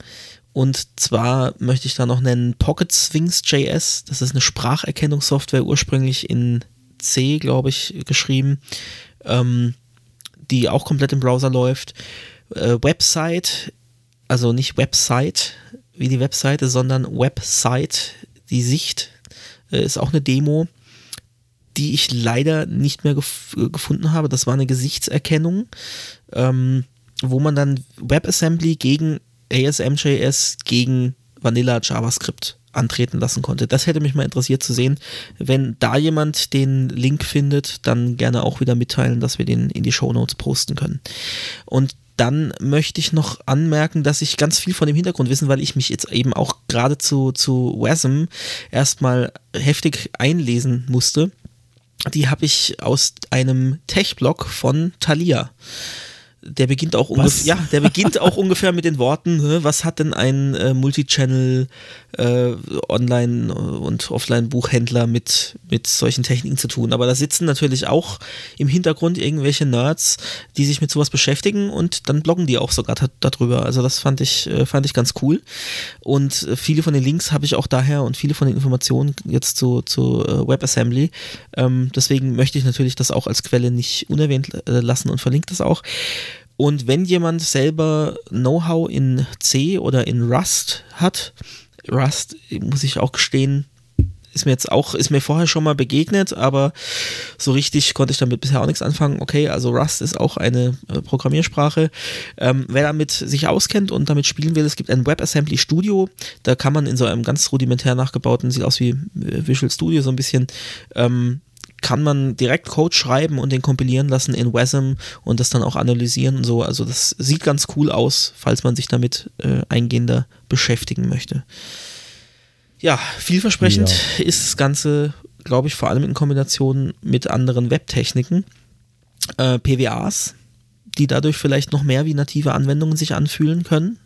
Und zwar möchte ich da noch nennen Pocket Swings JS. Das ist eine Spracherkennungssoftware, ursprünglich in C, glaube ich, geschrieben, ähm, die auch komplett im Browser läuft äh, Website, also nicht Website wie die Webseite, sondern Website, die Sicht, äh, ist auch eine Demo, die ich leider nicht mehr gef gefunden habe. Das war eine Gesichtserkennung, ähm, wo man dann WebAssembly gegen ASMJS gegen Vanilla JavaScript antreten lassen konnte. Das hätte mich mal interessiert zu sehen. Wenn da jemand den Link findet, dann gerne auch wieder mitteilen, dass wir den in die Show Notes posten können. Und dann möchte ich noch anmerken, dass ich ganz viel von dem Hintergrund wissen, weil ich mich jetzt eben auch gerade zu, zu WASM erstmal heftig einlesen musste. Die habe ich aus einem Tech-Blog von Thalia. Der beginnt auch ungefähr, ja, der beginnt auch ungefähr mit den Worten, was hat denn ein äh, Multichannel äh, Online- und Offline-Buchhändler mit, mit solchen Techniken zu tun? Aber da sitzen natürlich auch im Hintergrund irgendwelche Nerds, die sich mit sowas beschäftigen und dann bloggen die auch sogar darüber. Also das fand ich, äh, fand ich ganz cool. Und äh, viele von den Links habe ich auch daher und viele von den Informationen jetzt zu, zu äh, WebAssembly. Ähm, deswegen möchte ich natürlich das auch als Quelle nicht unerwähnt äh, lassen und verlinke das auch. Und wenn jemand selber Know-how in C oder in Rust hat, Rust, muss ich auch gestehen, ist mir jetzt auch, ist mir vorher schon mal begegnet, aber so richtig konnte ich damit bisher auch nichts anfangen. Okay, also Rust ist auch eine äh, Programmiersprache. Ähm, wer damit sich auskennt und damit spielen will, es gibt ein WebAssembly Studio, da kann man in so einem ganz rudimentär nachgebauten, sieht aus wie äh, Visual Studio so ein bisschen, ähm, kann man direkt Code schreiben und den kompilieren lassen in WASM und das dann auch analysieren und so. Also das sieht ganz cool aus, falls man sich damit äh, eingehender beschäftigen möchte. Ja, vielversprechend ja. ist das Ganze, glaube ich, vor allem in Kombination mit anderen Webtechniken. Äh, PWAs, die dadurch vielleicht noch mehr wie native Anwendungen sich anfühlen können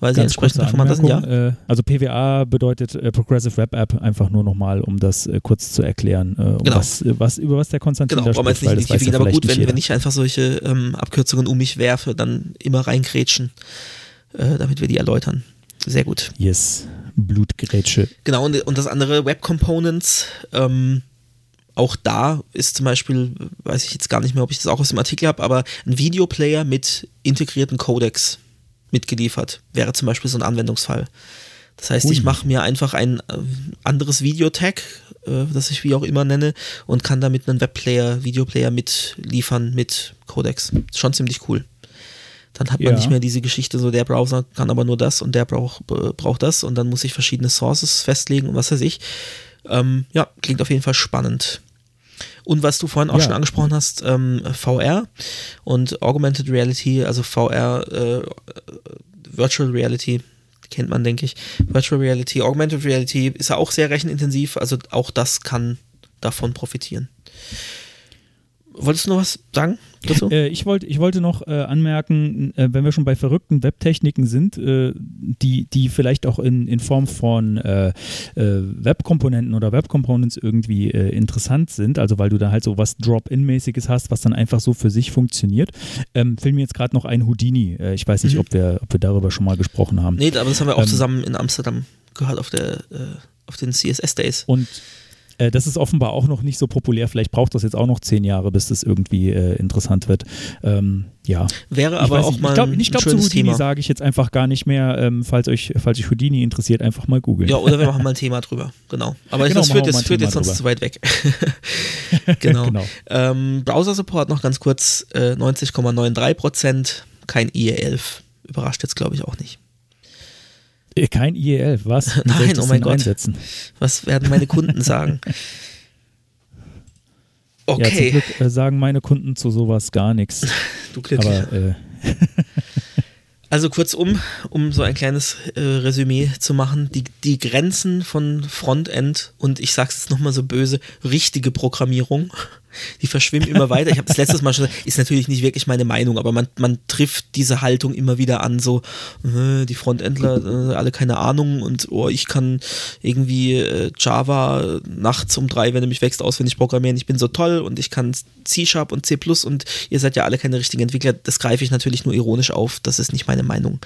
weil sie entsprechend performanter sind, ja. Äh, also PWA bedeutet äh, Progressive Web App, einfach nur nochmal, um das äh, kurz zu erklären, äh, um genau. was, äh, was, über was der Konstantin genau, da spricht. Genau, nicht in aber gut, wenn, wenn ich einfach solche ähm, Abkürzungen um mich werfe, dann immer reingrätschen, äh, damit wir die erläutern. Sehr gut. Yes, Blutgrätsche. Genau, und, und das andere Web Components, ähm, auch da ist zum Beispiel, weiß ich jetzt gar nicht mehr, ob ich das auch aus dem Artikel habe, aber ein Videoplayer mit integrierten Codecs mitgeliefert. Wäre zum Beispiel so ein Anwendungsfall. Das heißt, Ui. ich mache mir einfach ein äh, anderes Videotag, äh, das ich wie auch immer nenne, und kann damit einen Webplayer, Videoplayer mitliefern mit Codex. Ist schon ziemlich cool. Dann hat man ja. nicht mehr diese Geschichte, so der Browser kann aber nur das und der braucht, braucht das und dann muss ich verschiedene Sources festlegen und was weiß ich. Ähm, ja, klingt auf jeden Fall spannend. Und was du vorhin auch ja. schon angesprochen hast, ähm, VR und Augmented Reality, also VR, äh, Virtual Reality, kennt man, denke ich. Virtual Reality, Augmented Reality ist ja auch sehr rechenintensiv, also auch das kann davon profitieren. Wolltest du noch was sagen dazu? Äh, ich, wollt, ich wollte noch äh, anmerken, äh, wenn wir schon bei verrückten Webtechniken sind, äh, die, die vielleicht auch in, in Form von äh, äh, Webkomponenten oder Webcomponents irgendwie interessant sind, also weil du da halt so was Drop-In-mäßiges hast, was dann einfach so für sich funktioniert, ähm, fällt mir jetzt gerade noch ein Houdini. ich weiß nicht, mhm. ob, wir, ob wir darüber schon mal gesprochen haben. Nee, aber das haben wir auch ähm, zusammen in Amsterdam gehört auf, der, auf den CSS-Days. Und äh, das ist offenbar auch noch nicht so populär. Vielleicht braucht das jetzt auch noch zehn Jahre, bis das irgendwie äh, interessant wird. Ähm, ja. Wäre aber auch nicht. mal ich glaub, ich glaube, zu Houdini sage ich jetzt einfach gar nicht mehr. Ähm, falls euch, falls euch Houdini interessiert, einfach mal googeln. Ja, oder wir machen mal ein Thema drüber. Genau. Aber genau, das führt, das führt jetzt sonst zu weit weg. genau. genau. Ähm, Browser-Support noch ganz kurz: äh, 90,93 Prozent, kein IE11. Überrascht jetzt, glaube ich, auch nicht. Äh, kein IE11, was? Wie Nein, oh mein Gott. Einsetzen? Was werden meine Kunden sagen? Okay. Ja, zum Glück äh, sagen meine Kunden zu sowas gar nichts. Du Glück. Aber, äh, also kurzum, um so ein kleines äh, Resümee zu machen, die, die Grenzen von Frontend und ich sag's jetzt nochmal so böse, richtige Programmierung die verschwimmen immer weiter. Ich habe das letztes Mal schon gesagt, ist natürlich nicht wirklich meine Meinung, aber man, man trifft diese Haltung immer wieder an, so äh, die Frontendler, äh, alle keine Ahnung und oh, ich kann irgendwie äh, Java nachts um drei, wenn du mich wächst, auswendig programmieren, ich bin so toll und ich kann C-Sharp und C++ und ihr seid ja alle keine richtigen Entwickler. Das greife ich natürlich nur ironisch auf, das ist nicht meine Meinung.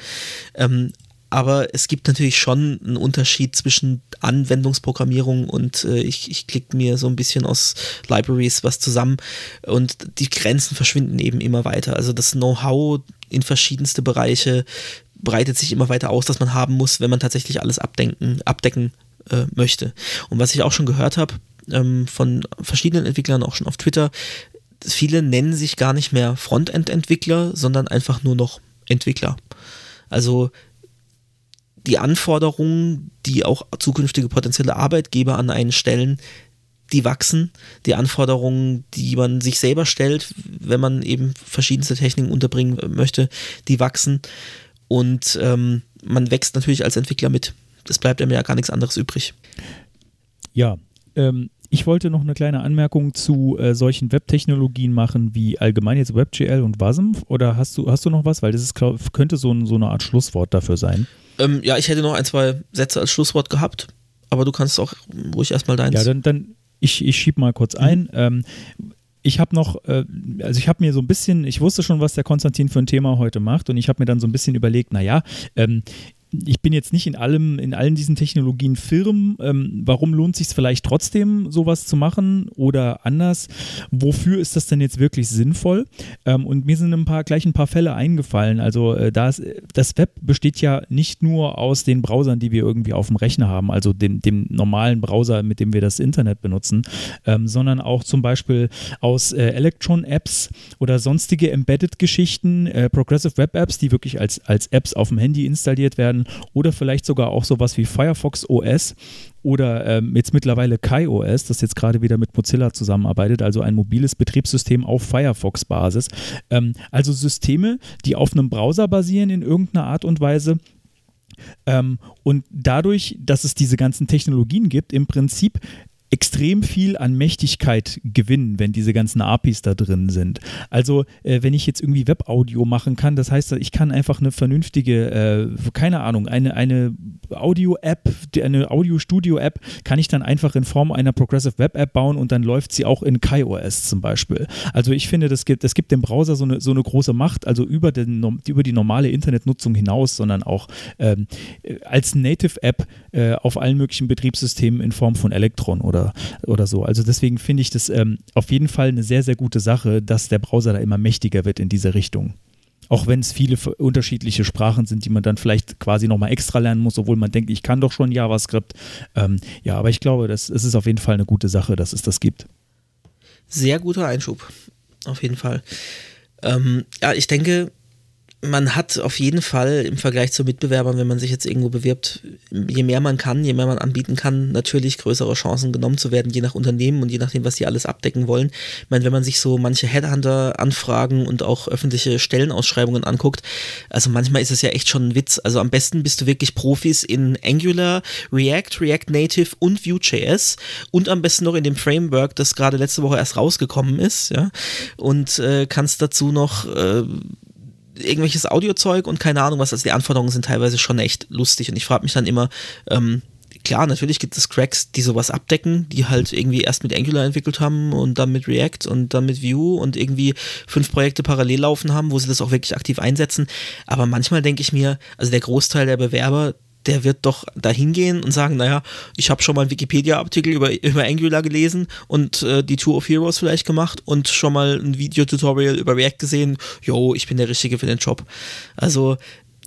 Ähm, aber es gibt natürlich schon einen Unterschied zwischen Anwendungsprogrammierung und äh, ich, ich klicke mir so ein bisschen aus Libraries was zusammen und die Grenzen verschwinden eben immer weiter. Also das Know-how in verschiedenste Bereiche breitet sich immer weiter aus, dass man haben muss, wenn man tatsächlich alles abdenken, abdecken äh, möchte. Und was ich auch schon gehört habe ähm, von verschiedenen Entwicklern, auch schon auf Twitter, viele nennen sich gar nicht mehr Frontend-Entwickler, sondern einfach nur noch Entwickler. Also die Anforderungen, die auch zukünftige potenzielle Arbeitgeber an einen stellen, die wachsen. Die Anforderungen, die man sich selber stellt, wenn man eben verschiedenste Techniken unterbringen möchte, die wachsen. Und ähm, man wächst natürlich als Entwickler mit. Es bleibt einem ja gar nichts anderes übrig. Ja, ähm, ich wollte noch eine kleine Anmerkung zu äh, solchen Webtechnologien machen wie allgemein jetzt WebGL und WASM oder hast du, hast du noch was? Weil das ist, glaub, könnte so, ein, so eine Art Schlusswort dafür sein. Ähm, ja, ich hätte noch ein, zwei Sätze als Schlusswort gehabt, aber du kannst auch ruhig erstmal deins. Ja, dann, dann ich, ich schieb mal kurz ein. Mhm. Ähm, ich habe noch, äh, also ich habe mir so ein bisschen, ich wusste schon, was der Konstantin für ein Thema heute macht und ich habe mir dann so ein bisschen überlegt, naja, ähm, ich bin jetzt nicht in allem, in allen diesen Technologien firm. Ähm, warum lohnt sich vielleicht trotzdem, sowas zu machen? Oder anders, wofür ist das denn jetzt wirklich sinnvoll? Ähm, und mir sind ein paar, gleich ein paar Fälle eingefallen. Also äh, das, das Web besteht ja nicht nur aus den Browsern, die wir irgendwie auf dem Rechner haben, also dem, dem normalen Browser, mit dem wir das Internet benutzen, ähm, sondern auch zum Beispiel aus äh, Electron-Apps oder sonstige Embedded-Geschichten, äh, Progressive Web Apps, die wirklich als, als Apps auf dem Handy installiert werden oder vielleicht sogar auch sowas wie Firefox OS oder ähm, jetzt mittlerweile KaiOS, das jetzt gerade wieder mit Mozilla zusammenarbeitet, also ein mobiles Betriebssystem auf Firefox-Basis. Ähm, also Systeme, die auf einem Browser basieren in irgendeiner Art und Weise. Ähm, und dadurch, dass es diese ganzen Technologien gibt, im Prinzip extrem viel an Mächtigkeit gewinnen, wenn diese ganzen APIs da drin sind. Also, äh, wenn ich jetzt irgendwie Webaudio machen kann, das heißt, ich kann einfach eine vernünftige, äh, keine Ahnung, eine, eine Audio-App, eine Audio-Studio-App, kann ich dann einfach in Form einer Progressive Web-App bauen und dann läuft sie auch in KaiOS zum Beispiel. Also, ich finde, das gibt, das gibt dem Browser so eine, so eine große Macht, also über, den, über die normale Internetnutzung hinaus, sondern auch ähm, als Native-App äh, auf allen möglichen Betriebssystemen in Form von Electron oder oder, so. Also deswegen finde ich das ähm, auf jeden Fall eine sehr, sehr gute Sache, dass der Browser da immer mächtiger wird in diese Richtung. Auch wenn es viele unterschiedliche Sprachen sind, die man dann vielleicht quasi nochmal extra lernen muss, obwohl man denkt, ich kann doch schon JavaScript. Ähm, ja, aber ich glaube, das, es ist auf jeden Fall eine gute Sache, dass es das gibt. Sehr guter Einschub, auf jeden Fall. Ähm, ja, ich denke, man hat auf jeden Fall im Vergleich zu Mitbewerbern, wenn man sich jetzt irgendwo bewirbt, je mehr man kann, je mehr man anbieten kann, natürlich größere Chancen genommen zu werden, je nach Unternehmen und je nachdem, was die alles abdecken wollen. Ich meine, wenn man sich so manche Headhunter-Anfragen und auch öffentliche Stellenausschreibungen anguckt, also manchmal ist es ja echt schon ein Witz. Also am besten bist du wirklich Profis in Angular, React, React Native und Vue.js und am besten noch in dem Framework, das gerade letzte Woche erst rausgekommen ist, ja, und äh, kannst dazu noch äh, irgendwelches Audiozeug und keine Ahnung was. Also die Anforderungen sind teilweise schon echt lustig und ich frage mich dann immer, ähm, klar, natürlich gibt es Cracks, die sowas abdecken, die halt irgendwie erst mit Angular entwickelt haben und dann mit React und dann mit Vue und irgendwie fünf Projekte parallel laufen haben, wo sie das auch wirklich aktiv einsetzen. Aber manchmal denke ich mir, also der Großteil der Bewerber, der wird doch da hingehen und sagen, naja, ich habe schon mal einen Wikipedia-Artikel über, über Angular gelesen und äh, die Tour of Heroes vielleicht gemacht und schon mal ein Videotutorial über React gesehen. Jo, ich bin der Richtige für den Job. Also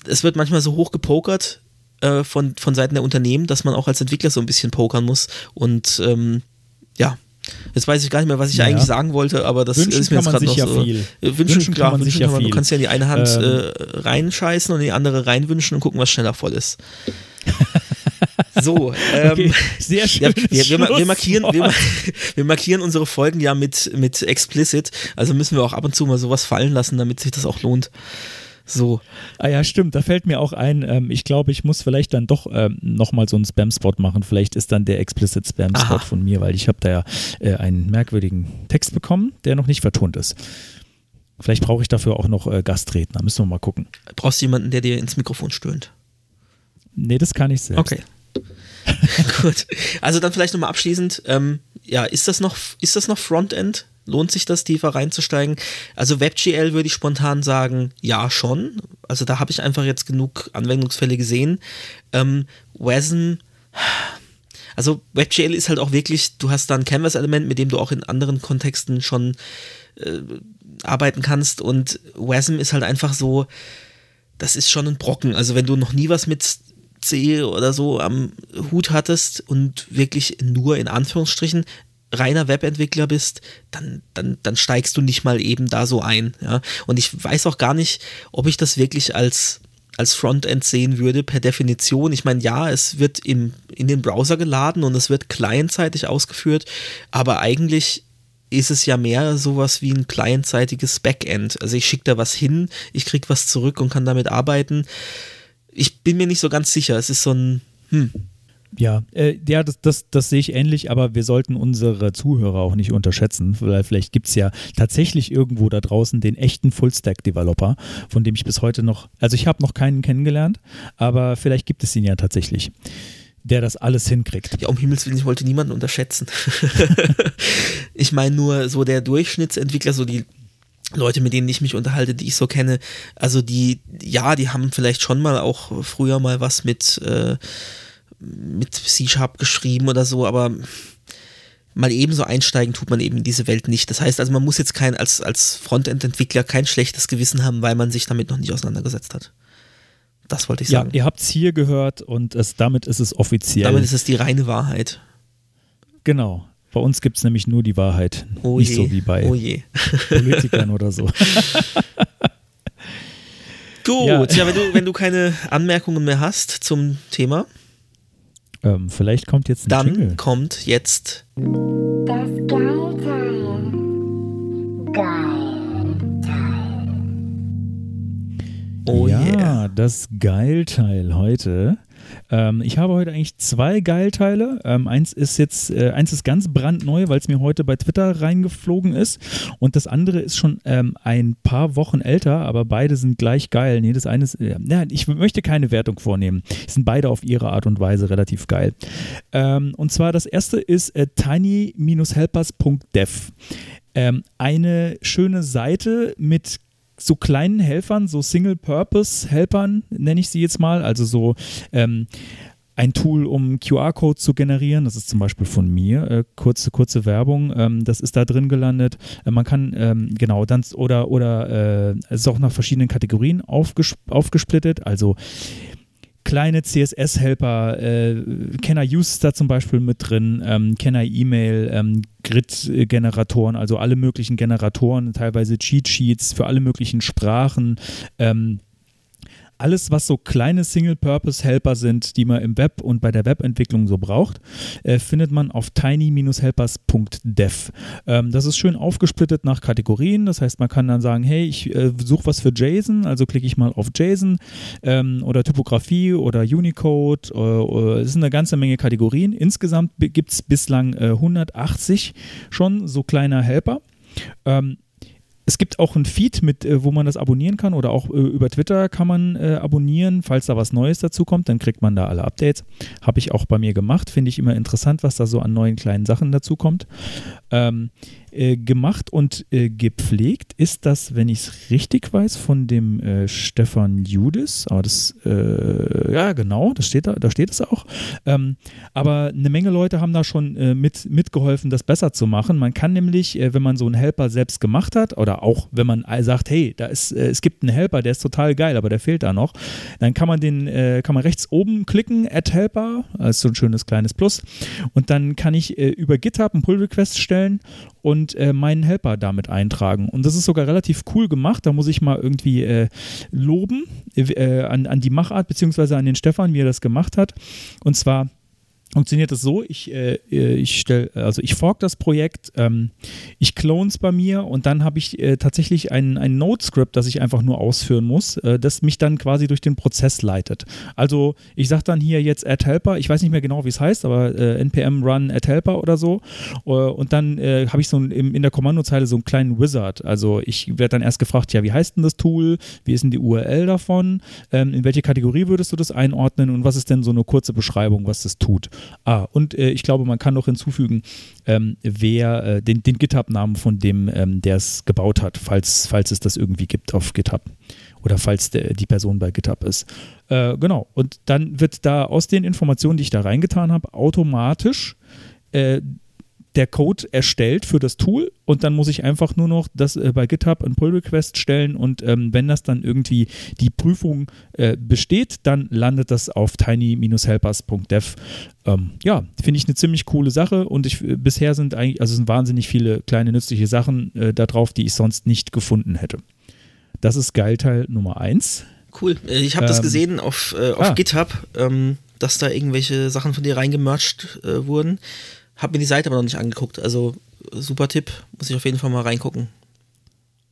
es wird manchmal so hoch gepokert äh, von, von Seiten der Unternehmen, dass man auch als Entwickler so ein bisschen pokern muss und ähm, ja, Jetzt weiß ich gar nicht mehr, was ich ja. eigentlich sagen wollte, aber das wünschen ist mir jetzt gerade noch ja so. Viel. Wünschen, wünschen klar, kann man sich ja viel. Du kannst ja in die eine Hand ähm. äh, reinscheißen und in die andere reinwünschen und gucken, was schneller voll ist. So, ähm, okay, sehr schön. Ja, wir, wir, wir, markieren, wir, wir, markieren unsere Folgen ja mit, mit explicit, also müssen wir auch ab und zu mal sowas fallen lassen, damit sich das auch lohnt. So. Ah ja, stimmt. Da fällt mir auch ein, ähm, ich glaube, ich muss vielleicht dann doch ähm, nochmal so einen Spam-Spot machen. Vielleicht ist dann der explicit Spam-Spot von mir, weil ich habe da ja äh, einen merkwürdigen Text bekommen, der noch nicht vertont ist. Vielleicht brauche ich dafür auch noch äh, Gastredner. Müssen wir mal gucken. Brauchst du jemanden, der dir ins Mikrofon stöhnt? Nee, das kann ich selbst. Okay. Gut. Also dann vielleicht nochmal abschließend, ähm, ja, ist das noch, ist das noch Frontend? Lohnt sich das, tiefer reinzusteigen? Also WebGL würde ich spontan sagen, ja schon. Also da habe ich einfach jetzt genug Anwendungsfälle gesehen. Ähm, WASM, also WebGL ist halt auch wirklich, du hast da ein Canvas-Element, mit dem du auch in anderen Kontexten schon äh, arbeiten kannst und WASM ist halt einfach so, das ist schon ein Brocken. Also wenn du noch nie was mit C oder so am Hut hattest und wirklich nur in Anführungsstrichen reiner Webentwickler bist, dann, dann, dann steigst du nicht mal eben da so ein. Ja? Und ich weiß auch gar nicht, ob ich das wirklich als, als Frontend sehen würde, per Definition. Ich meine, ja, es wird im, in den Browser geladen und es wird clientseitig ausgeführt, aber eigentlich ist es ja mehr sowas wie ein clientseitiges Backend. Also ich schicke da was hin, ich kriege was zurück und kann damit arbeiten. Ich bin mir nicht so ganz sicher. Es ist so ein, hm, Ja, äh, ja das, das, das sehe ich ähnlich, aber wir sollten unsere Zuhörer auch nicht unterschätzen, weil vielleicht gibt es ja tatsächlich irgendwo da draußen den echten Full-Stack-Developer, von dem ich bis heute noch, also ich habe noch keinen kennengelernt, aber vielleicht gibt es ihn ja tatsächlich, der das alles hinkriegt. Ja, um Himmels Willen, ich wollte niemanden unterschätzen. ich meine nur so der Durchschnittsentwickler, so die Leute, mit denen ich mich unterhalte, die ich so kenne, also die, ja, die haben vielleicht schon mal auch früher mal was mit, äh, mit C-Sharp geschrieben oder so, aber mal ebenso einsteigen tut man eben in diese Welt nicht. Das heißt also, man muss jetzt kein, als, als Frontend-Entwickler kein schlechtes Gewissen haben, weil man sich damit noch nicht auseinandergesetzt hat. Das wollte ich sagen. Ja, ihr habt es hier gehört und es, damit ist es offiziell. Damit ist es die reine Wahrheit. Genau. Bei uns gibt es nämlich nur die Wahrheit. Oh nicht je. so wie bei Oh je. Politikern oder so. Gut, Ja. ja, wenn, du, wenn du keine Anmerkungen mehr hast zum Thema, ähm, vielleicht kommt jetzt ein dann Jingle. kommt jetzt Das Geilteil. Geil. Oh ja, yeah. das Geilteil heute. Ähm, ich habe heute eigentlich zwei Geilteile. Ähm, eins ist jetzt, äh, eins ist ganz brandneu, weil es mir heute bei Twitter reingeflogen ist. Und das andere ist schon ähm, ein paar Wochen älter, aber beide sind gleich geil. Nee, das eine ist, äh, ja, ich möchte keine Wertung vornehmen. Die sind beide auf ihre Art und Weise relativ geil. Ähm, und zwar das erste ist äh, tiny-helpers.dev. Ähm, eine schöne Seite mit so kleinen Helfern, so Single-Purpose-Helpern, nenne ich sie jetzt mal, also so ähm, ein Tool, um QR-Code zu generieren. Das ist zum Beispiel von mir. Äh, kurze, kurze Werbung. Ähm, das ist da drin gelandet. Äh, man kann, ähm, genau, dann, oder, oder äh, es ist auch nach verschiedenen Kategorien aufges aufgesplittet. Also kleine CSS-Helper, äh, Can I Use ist da zum Beispiel mit drin, ähm, Can I Email, ähm, Grid-Generatoren, also alle möglichen Generatoren, teilweise Cheat-Sheets für alle möglichen Sprachen. Ähm, alles, was so kleine Single-Purpose-Helper sind, die man im Web und bei der Webentwicklung so braucht, äh, findet man auf tiny-helpers.dev. Ähm, das ist schön aufgesplittet nach Kategorien. Das heißt, man kann dann sagen, hey, ich äh, suche was für JSON, also klicke ich mal auf JSON ähm, oder Typografie oder Unicode. Äh, äh, es sind eine ganze Menge Kategorien. Insgesamt gibt es bislang äh, 180 schon so kleiner Helper. Ähm, es gibt auch ein Feed, mit, äh, wo man das abonnieren kann oder auch äh, über Twitter kann man äh, abonnieren. Falls da was Neues dazu kommt, dann kriegt man da alle Updates. Habe ich auch bei mir gemacht. Finde ich immer interessant, was da so an neuen kleinen Sachen dazu kommt. Ähm, äh, gemacht und äh, gepflegt ist das, wenn ich es richtig weiß, von dem äh, Stefan Judis. Aber das, äh, ja genau, das steht da, da steht es auch. Ähm, aber eine Menge Leute haben da schon äh, mit, mitgeholfen, das besser zu machen. Man kann nämlich, äh, wenn man so einen Helper selbst gemacht hat, oder auch wenn man sagt, hey, da ist, es gibt einen Helper, der ist total geil, aber der fehlt da noch, dann kann man den, kann man rechts oben klicken, Add Helper, das ist so ein schönes kleines Plus, und dann kann ich über GitHub einen Pull-Request stellen und äh, meinen Helper damit eintragen. Und das ist sogar relativ cool gemacht. Da muss ich mal irgendwie äh, loben äh, an, an die Machart, beziehungsweise an den Stefan, wie er das gemacht hat. Und zwar funktioniert das so, ich, äh, ich stelle, also ich fork das Projekt, ähm, ich clone es bei mir und dann habe ich äh, tatsächlich ein, ein Node-Script, das ich einfach nur ausführen muss, äh, das mich dann quasi durch den Prozess leitet. Also ich sage dann hier jetzt add helper, ich weiß nicht mehr genau, wie es heißt, aber äh, npm run add helper oder so äh, und dann äh, habe ich so ein, in der Kommandozeile so einen kleinen Wizard. Also ich werde dann erst gefragt, ja, wie heißt denn das Tool, wie ist denn die URL davon, ähm, in welche Kategorie würdest du das einordnen und was ist denn so eine kurze Beschreibung, was das tut. Ah, und äh, ich glaube, man kann noch hinzufügen, ähm, wer äh, den, den GitHub-Namen von dem, ähm, der es gebaut hat, falls, falls es das irgendwie gibt auf GitHub. Oder falls der, die Person bei GitHub ist. Äh, genau. Und dann wird da aus den Informationen, die ich da reingetan habe, automatisch äh, der Code erstellt für das Tool und dann muss ich einfach nur noch das äh, bei GitHub ein Pull-Request stellen und ähm, wenn das dann irgendwie die Prüfung äh, besteht, dann landet das auf tiny-helpers.dev. Ähm, ja, finde ich eine ziemlich coole Sache und ich, äh, bisher sind eigentlich, also sind wahnsinnig viele kleine nützliche Sachen äh, da drauf, die ich sonst nicht gefunden hätte. Das ist Geilteil Nummer eins. Cool. Äh, Ich habe das Ähm, gesehen auf, äh, auf ah. GitHub, ähm, dass da irgendwelche Sachen von dir reingemercht äh, wurden. Hab mir die Seite aber noch nicht angeguckt. Also super Tipp, muss ich auf jeden Fall mal reingucken.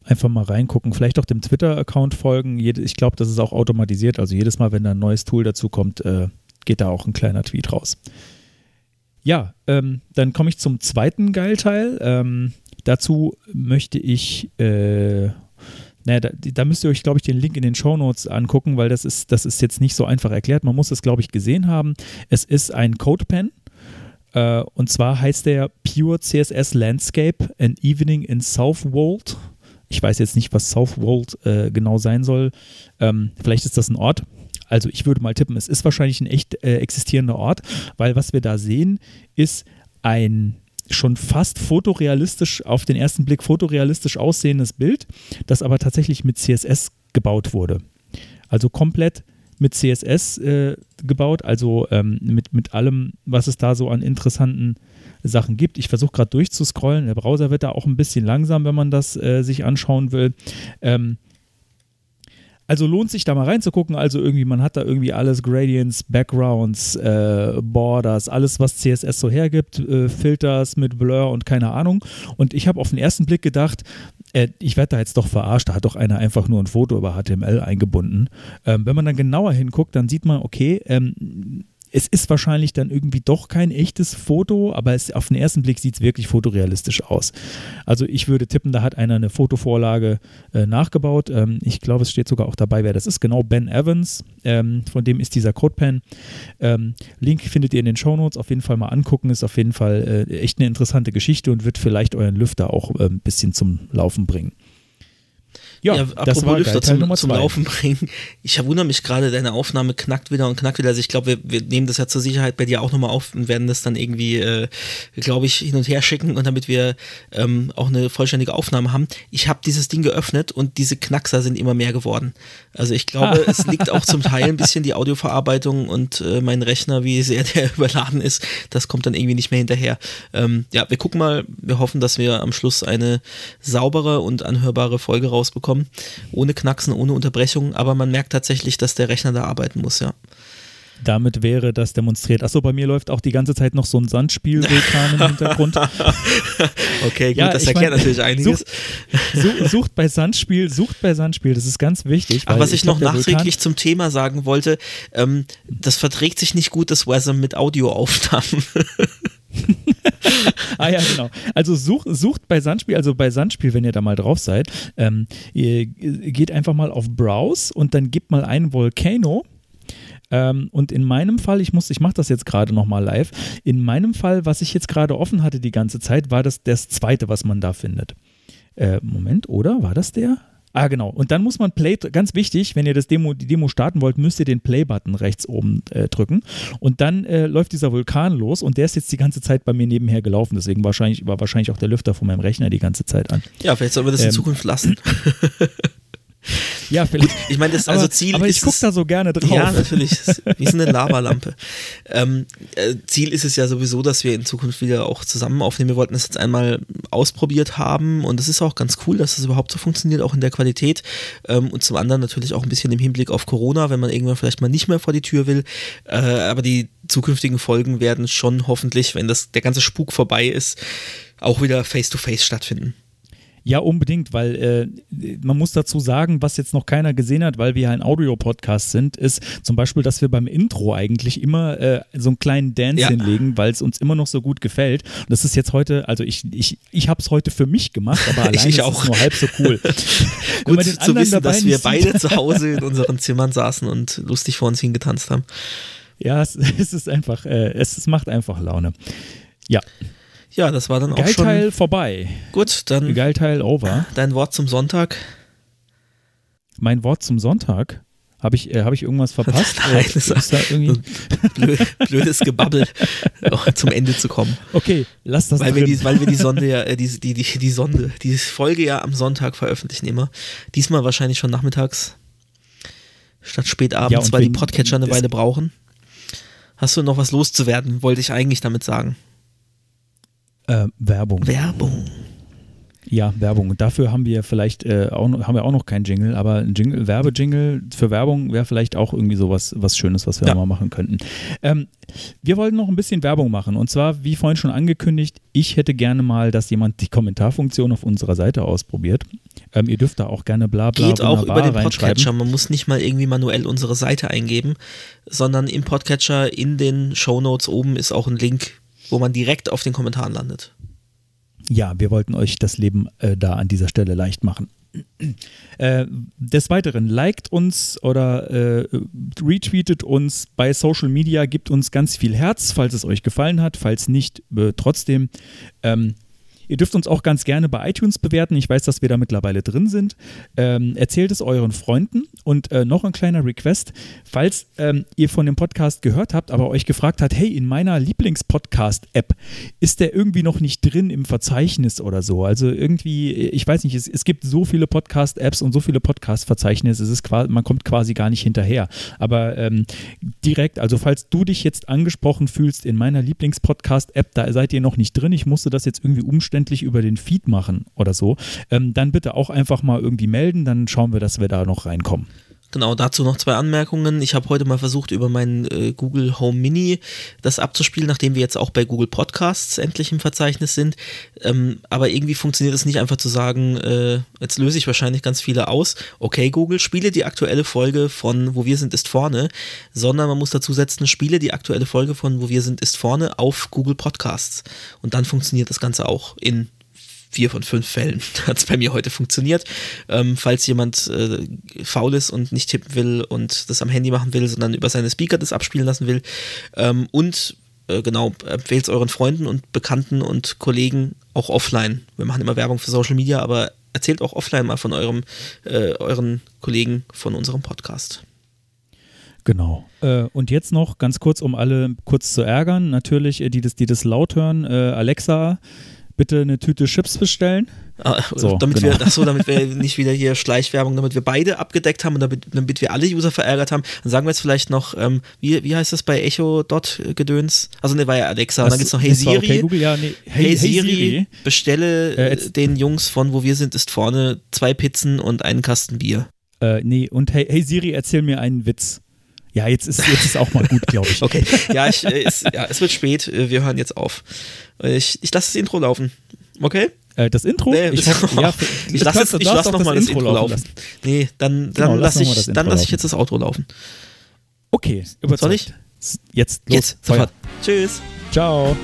Einfach mal reingucken, vielleicht auch dem Twitter-Account folgen. Ich glaube, das ist auch automatisiert. Also jedes Mal, wenn da ein neues Tool dazu kommt, äh, geht da auch ein kleiner Tweet raus. Ja, ähm, dann komme ich zum zweiten Geilteil. Ähm, dazu möchte ich, äh, naja, da, da, müsst ihr euch, glaube ich, den Link in den Show Notes angucken, weil das ist, das ist jetzt nicht so einfach erklärt. Man muss es, glaube ich, gesehen haben. Es ist ein CodePen. Äh, und zwar heißt der Pure CSS Landscape An Evening in Southwold. Ich weiß jetzt nicht, was Southwold äh, genau sein soll. Ähm, vielleicht ist das ein Ort. Also ich würde mal tippen, es ist wahrscheinlich ein echt äh, existierender Ort, weil was wir da sehen, ist ein schon fast fotorealistisch, auf den ersten Blick fotorealistisch aussehendes Bild, das aber tatsächlich mit CSS gebaut wurde. Also komplett mit CSS äh, gebaut, also ähm, mit, mit allem, was es da so an interessanten Sachen gibt. Ich versuche gerade durchzuscrollen. Der Browser wird da auch ein bisschen langsam, wenn man das äh, sich anschauen will. Ähm, also lohnt sich da mal reinzugucken. Also irgendwie, man hat da irgendwie alles, Gradients, Backgrounds, äh, Borders, alles, was CSS so hergibt, äh, Filters mit Blur und keine Ahnung. Und ich habe auf den ersten Blick gedacht, äh, ich werde da jetzt doch verarscht, da hat doch einer einfach nur ein Foto über HTML eingebunden. Ähm, wenn man dann genauer hinguckt, dann sieht man, okay, ähm, es ist wahrscheinlich dann irgendwie doch kein echtes Foto, aber es, auf den ersten Blick sieht es wirklich fotorealistisch aus. Also ich würde tippen, da hat einer eine Fotovorlage äh, nachgebaut. Ähm, ich glaube, es steht sogar auch dabei, wer das ist. Genau, Ben Evans, ähm, von dem ist dieser CodePen. Ähm, Link findet ihr in den Shownotes. Auf jeden Fall mal angucken. Ist auf jeden Fall äh, echt eine interessante Geschichte und wird vielleicht euren Lüfter auch äh, ein bisschen zum Laufen bringen. Ja, ja das war Lüfter zum, zum Laufen bringen. Ich wundere mich gerade, deine Aufnahme knackt wieder und knackt wieder. Also ich glaube, wir, wir, nehmen das ja zur Sicherheit bei dir auch nochmal auf und werden das dann irgendwie, äh, glaube ich, hin und her schicken und damit wir ähm, auch eine vollständige Aufnahme haben. Ich habe dieses Ding geöffnet und diese Knackser sind immer mehr geworden. Also ich glaube, es liegt auch zum Teil ein bisschen die Audioverarbeitung und äh, mein Rechner, wie sehr der überladen ist, das kommt dann irgendwie nicht mehr hinterher. Ähm, ja, wir gucken mal, wir hoffen, dass wir am Schluss eine saubere und anhörbare Folge rausbekommen bekommen, ohne Knacksen, ohne Unterbrechung, aber man merkt tatsächlich, dass der Rechner da arbeiten muss, ja. Damit wäre das demonstriert. Achso, bei mir läuft auch die ganze Zeit noch so ein Sandspielvulkan im Hintergrund. okay, gut, ja, das erklärt mein, natürlich einiges. Sucht, sucht, bei Sandspiel, sucht bei Sandspiel, das ist ganz wichtig. Aber was ich, ich noch glaub, nachträglich zum Thema sagen wollte, ähm, das verträgt sich nicht gut, das Weather mit Audioaufnahmen. ah ja, genau. Also such, sucht bei Sandspiel, also bei Sandspiel, wenn ihr da mal drauf seid, ähm, ihr geht einfach mal auf Browse und dann gebt mal ein Volcano. Ähm, und in meinem Fall, ich muss, ich mache das jetzt gerade nochmal live. In meinem Fall, was ich jetzt gerade offen hatte die ganze Zeit, war das das zweite, was man da findet. Äh, Moment, oder? War das der? Ah, genau. Und dann muss man Play, ganz wichtig, wenn ihr das Demo, die Demo starten wollt, müsst ihr den Play-Button rechts oben äh, drücken. Und dann äh, läuft dieser Vulkan los und der ist jetzt die ganze Zeit bei mir nebenher gelaufen. Deswegen wahrscheinlich, war wahrscheinlich auch der Lüfter von meinem Rechner die ganze Zeit an. Ja, vielleicht sollen wir das in ähm, Zukunft lassen. Ja, vielleicht. ich meine, das also aber, Ziel aber ich gucke da so gerne drauf. Ja, natürlich. Wie so eine Lavalampe. ähm, äh, Ziel ist es ja sowieso, dass wir in Zukunft wieder auch zusammen aufnehmen. Wir wollten das jetzt einmal ausprobiert haben und es ist auch ganz cool, dass das überhaupt so funktioniert, auch in der Qualität. Ähm, und zum anderen natürlich auch ein bisschen im Hinblick auf Corona, wenn man irgendwann vielleicht mal nicht mehr vor die Tür will. Äh, aber die zukünftigen Folgen werden schon hoffentlich, wenn das der ganze Spuk vorbei ist, auch wieder face-to-face -face stattfinden. Ja, unbedingt, weil äh, man muss dazu sagen, was jetzt noch keiner gesehen hat, weil wir ein Audio-Podcast sind, ist zum Beispiel, dass wir beim Intro eigentlich immer äh, so einen kleinen Dance ja. hinlegen, weil es uns immer noch so gut gefällt. Und das ist jetzt heute, also ich, ich, ich habe es heute für mich gemacht, aber alleine ist es nur halb so cool. gut zu wissen, dass wir beide zu Hause in unseren Zimmern saßen und lustig vor uns hingetanzt haben. Ja, es, es ist einfach, äh, es, es macht einfach Laune. Ja. Ja, das war dann auch Geilteil schon. Geilteil vorbei. Gut, dann. Geilteil over. Dein Wort zum Sonntag. Mein Wort zum Sonntag? Habe ich, äh, hab ich irgendwas verpasst? Nein, das ist da irgendwie blöd, blödes Gebabbel, zum Ende zu kommen. Okay, lass das weil drin. Wir die, weil wir die Sonde ja, äh, die, die, die, die Sonde, die Folge ja am Sonntag veröffentlichen immer. Diesmal wahrscheinlich schon nachmittags statt spätabends, ja, weil die Podcatcher eine Weile brauchen. Hast du noch was loszuwerden, wollte ich eigentlich damit sagen. Äh, Werbung. Werbung. Ja, Werbung. Dafür haben wir vielleicht äh, auch noch, haben wir auch noch keinen Jingle, aber ein Jingle, Werbejingle für Werbung wäre vielleicht auch irgendwie so was, was Schönes, was wir ja. mal machen könnten. Ähm, wir wollten noch ein bisschen Werbung machen. Und zwar, wie vorhin schon angekündigt, ich hätte gerne mal, dass jemand die Kommentarfunktion auf unserer Seite ausprobiert. Ähm, ihr dürft da auch gerne bla bla Geht auch über den. Podcatcher. Man muss nicht mal irgendwie manuell unsere Seite eingeben, sondern im Podcatcher in den Shownotes oben ist auch ein Link, wo man direkt auf den Kommentaren landet. Ja, wir wollten euch das Leben äh, da an dieser Stelle leicht machen. Äh, des Weiteren, liked uns oder äh, retweetet uns bei Social Media, gibt uns ganz viel Herz, falls es euch gefallen hat, falls nicht, äh, trotzdem. Ähm, Ihr dürft uns auch ganz gerne bei iTunes bewerten. Ich weiß, dass wir da mittlerweile drin sind. Ähm, erzählt es euren Freunden. Und äh, noch ein kleiner Request. Falls ähm, ihr von dem Podcast gehört habt, aber euch gefragt habt, hey, in meiner Lieblingspodcast-App ist der irgendwie noch nicht drin im Verzeichnis oder so. Also irgendwie, ich weiß nicht, es, es gibt so viele Podcast-Apps und so viele Podcast-Verzeichnisse, es ist quasi, man kommt quasi gar nicht hinterher. Aber ähm, direkt, also falls du dich jetzt angesprochen fühlst in meiner Lieblingspodcast-App, da seid ihr noch nicht drin, ich musste das jetzt irgendwie umständlich über den Feed machen oder so, ähm, dann bitte auch einfach mal irgendwie melden, dann schauen wir, dass wir da noch reinkommen. Genau, dazu noch zwei Anmerkungen. Ich habe heute mal versucht, über meinen äh, Google Home Mini das abzuspielen, nachdem wir jetzt auch bei Google Podcasts endlich im Verzeichnis sind. Ähm, aber irgendwie funktioniert es nicht einfach zu sagen, äh, jetzt löse ich wahrscheinlich ganz viele aus. Okay, Google, spiele die aktuelle Folge von Wo wir sind ist vorne, sondern man muss dazu setzen, spiele die aktuelle Folge von Wo wir sind ist vorne auf Google Podcasts. Und dann funktioniert das Ganze auch in vier von fünf Fällen hat es bei mir heute funktioniert. Ähm, falls jemand äh, faul ist und nicht tippen will und das am Handy machen will, sondern über seine Speaker das abspielen lassen will. Ähm, und äh, genau, empfehlt es euren Freunden und Bekannten und Kollegen auch offline. Wir machen immer Werbung für Social Media, aber erzählt auch offline mal von eurem, äh, euren Kollegen von unserem Podcast. Genau. Äh, und jetzt noch ganz kurz, um alle kurz zu ärgern, natürlich, äh, die das, die das laut hören, äh, Alexa, bitte eine Tüte Chips bestellen. Ah, So, damit, genau. wir, ach so, damit wir nicht wieder hier Schleichwerbung, damit wir beide abgedeckt haben und damit, damit wir alle User verärgert haben, dann sagen wir jetzt vielleicht noch, ähm, wie, wie heißt das bei Echo Dot Gedöns? Also ne, war ja Alexa. und dann gibt es noch Hey das Siri. Okay, Google, ja, nee. Hey, Siri, bestelle Äh, jetzt- den Jungs von Wo wir sind ist vorne zwei Pizzen und einen Kasten Bier. Äh, nee, und hey, hey Siri, erzähl mir einen Witz. Ja, jetzt ist, jetzt ist auch mal gut, glaube ich. Okay, ja, ich, äh, es, ja, es wird spät, äh, wir hören jetzt auf. Ich, ich lasse das Intro laufen. Okay? Äh, das Intro? Nee, ich das- hoffe, ja, ich lasse lass nochmal das, Intro laufen. lassen. Nee, dann, Genau, dann lass lasse ich, das dann lass ich laufen. jetzt das Outro laufen. Okay, überzeugt. Soll ich? Jetzt, los, Jetzt, sofort. Tschüss. Ciao.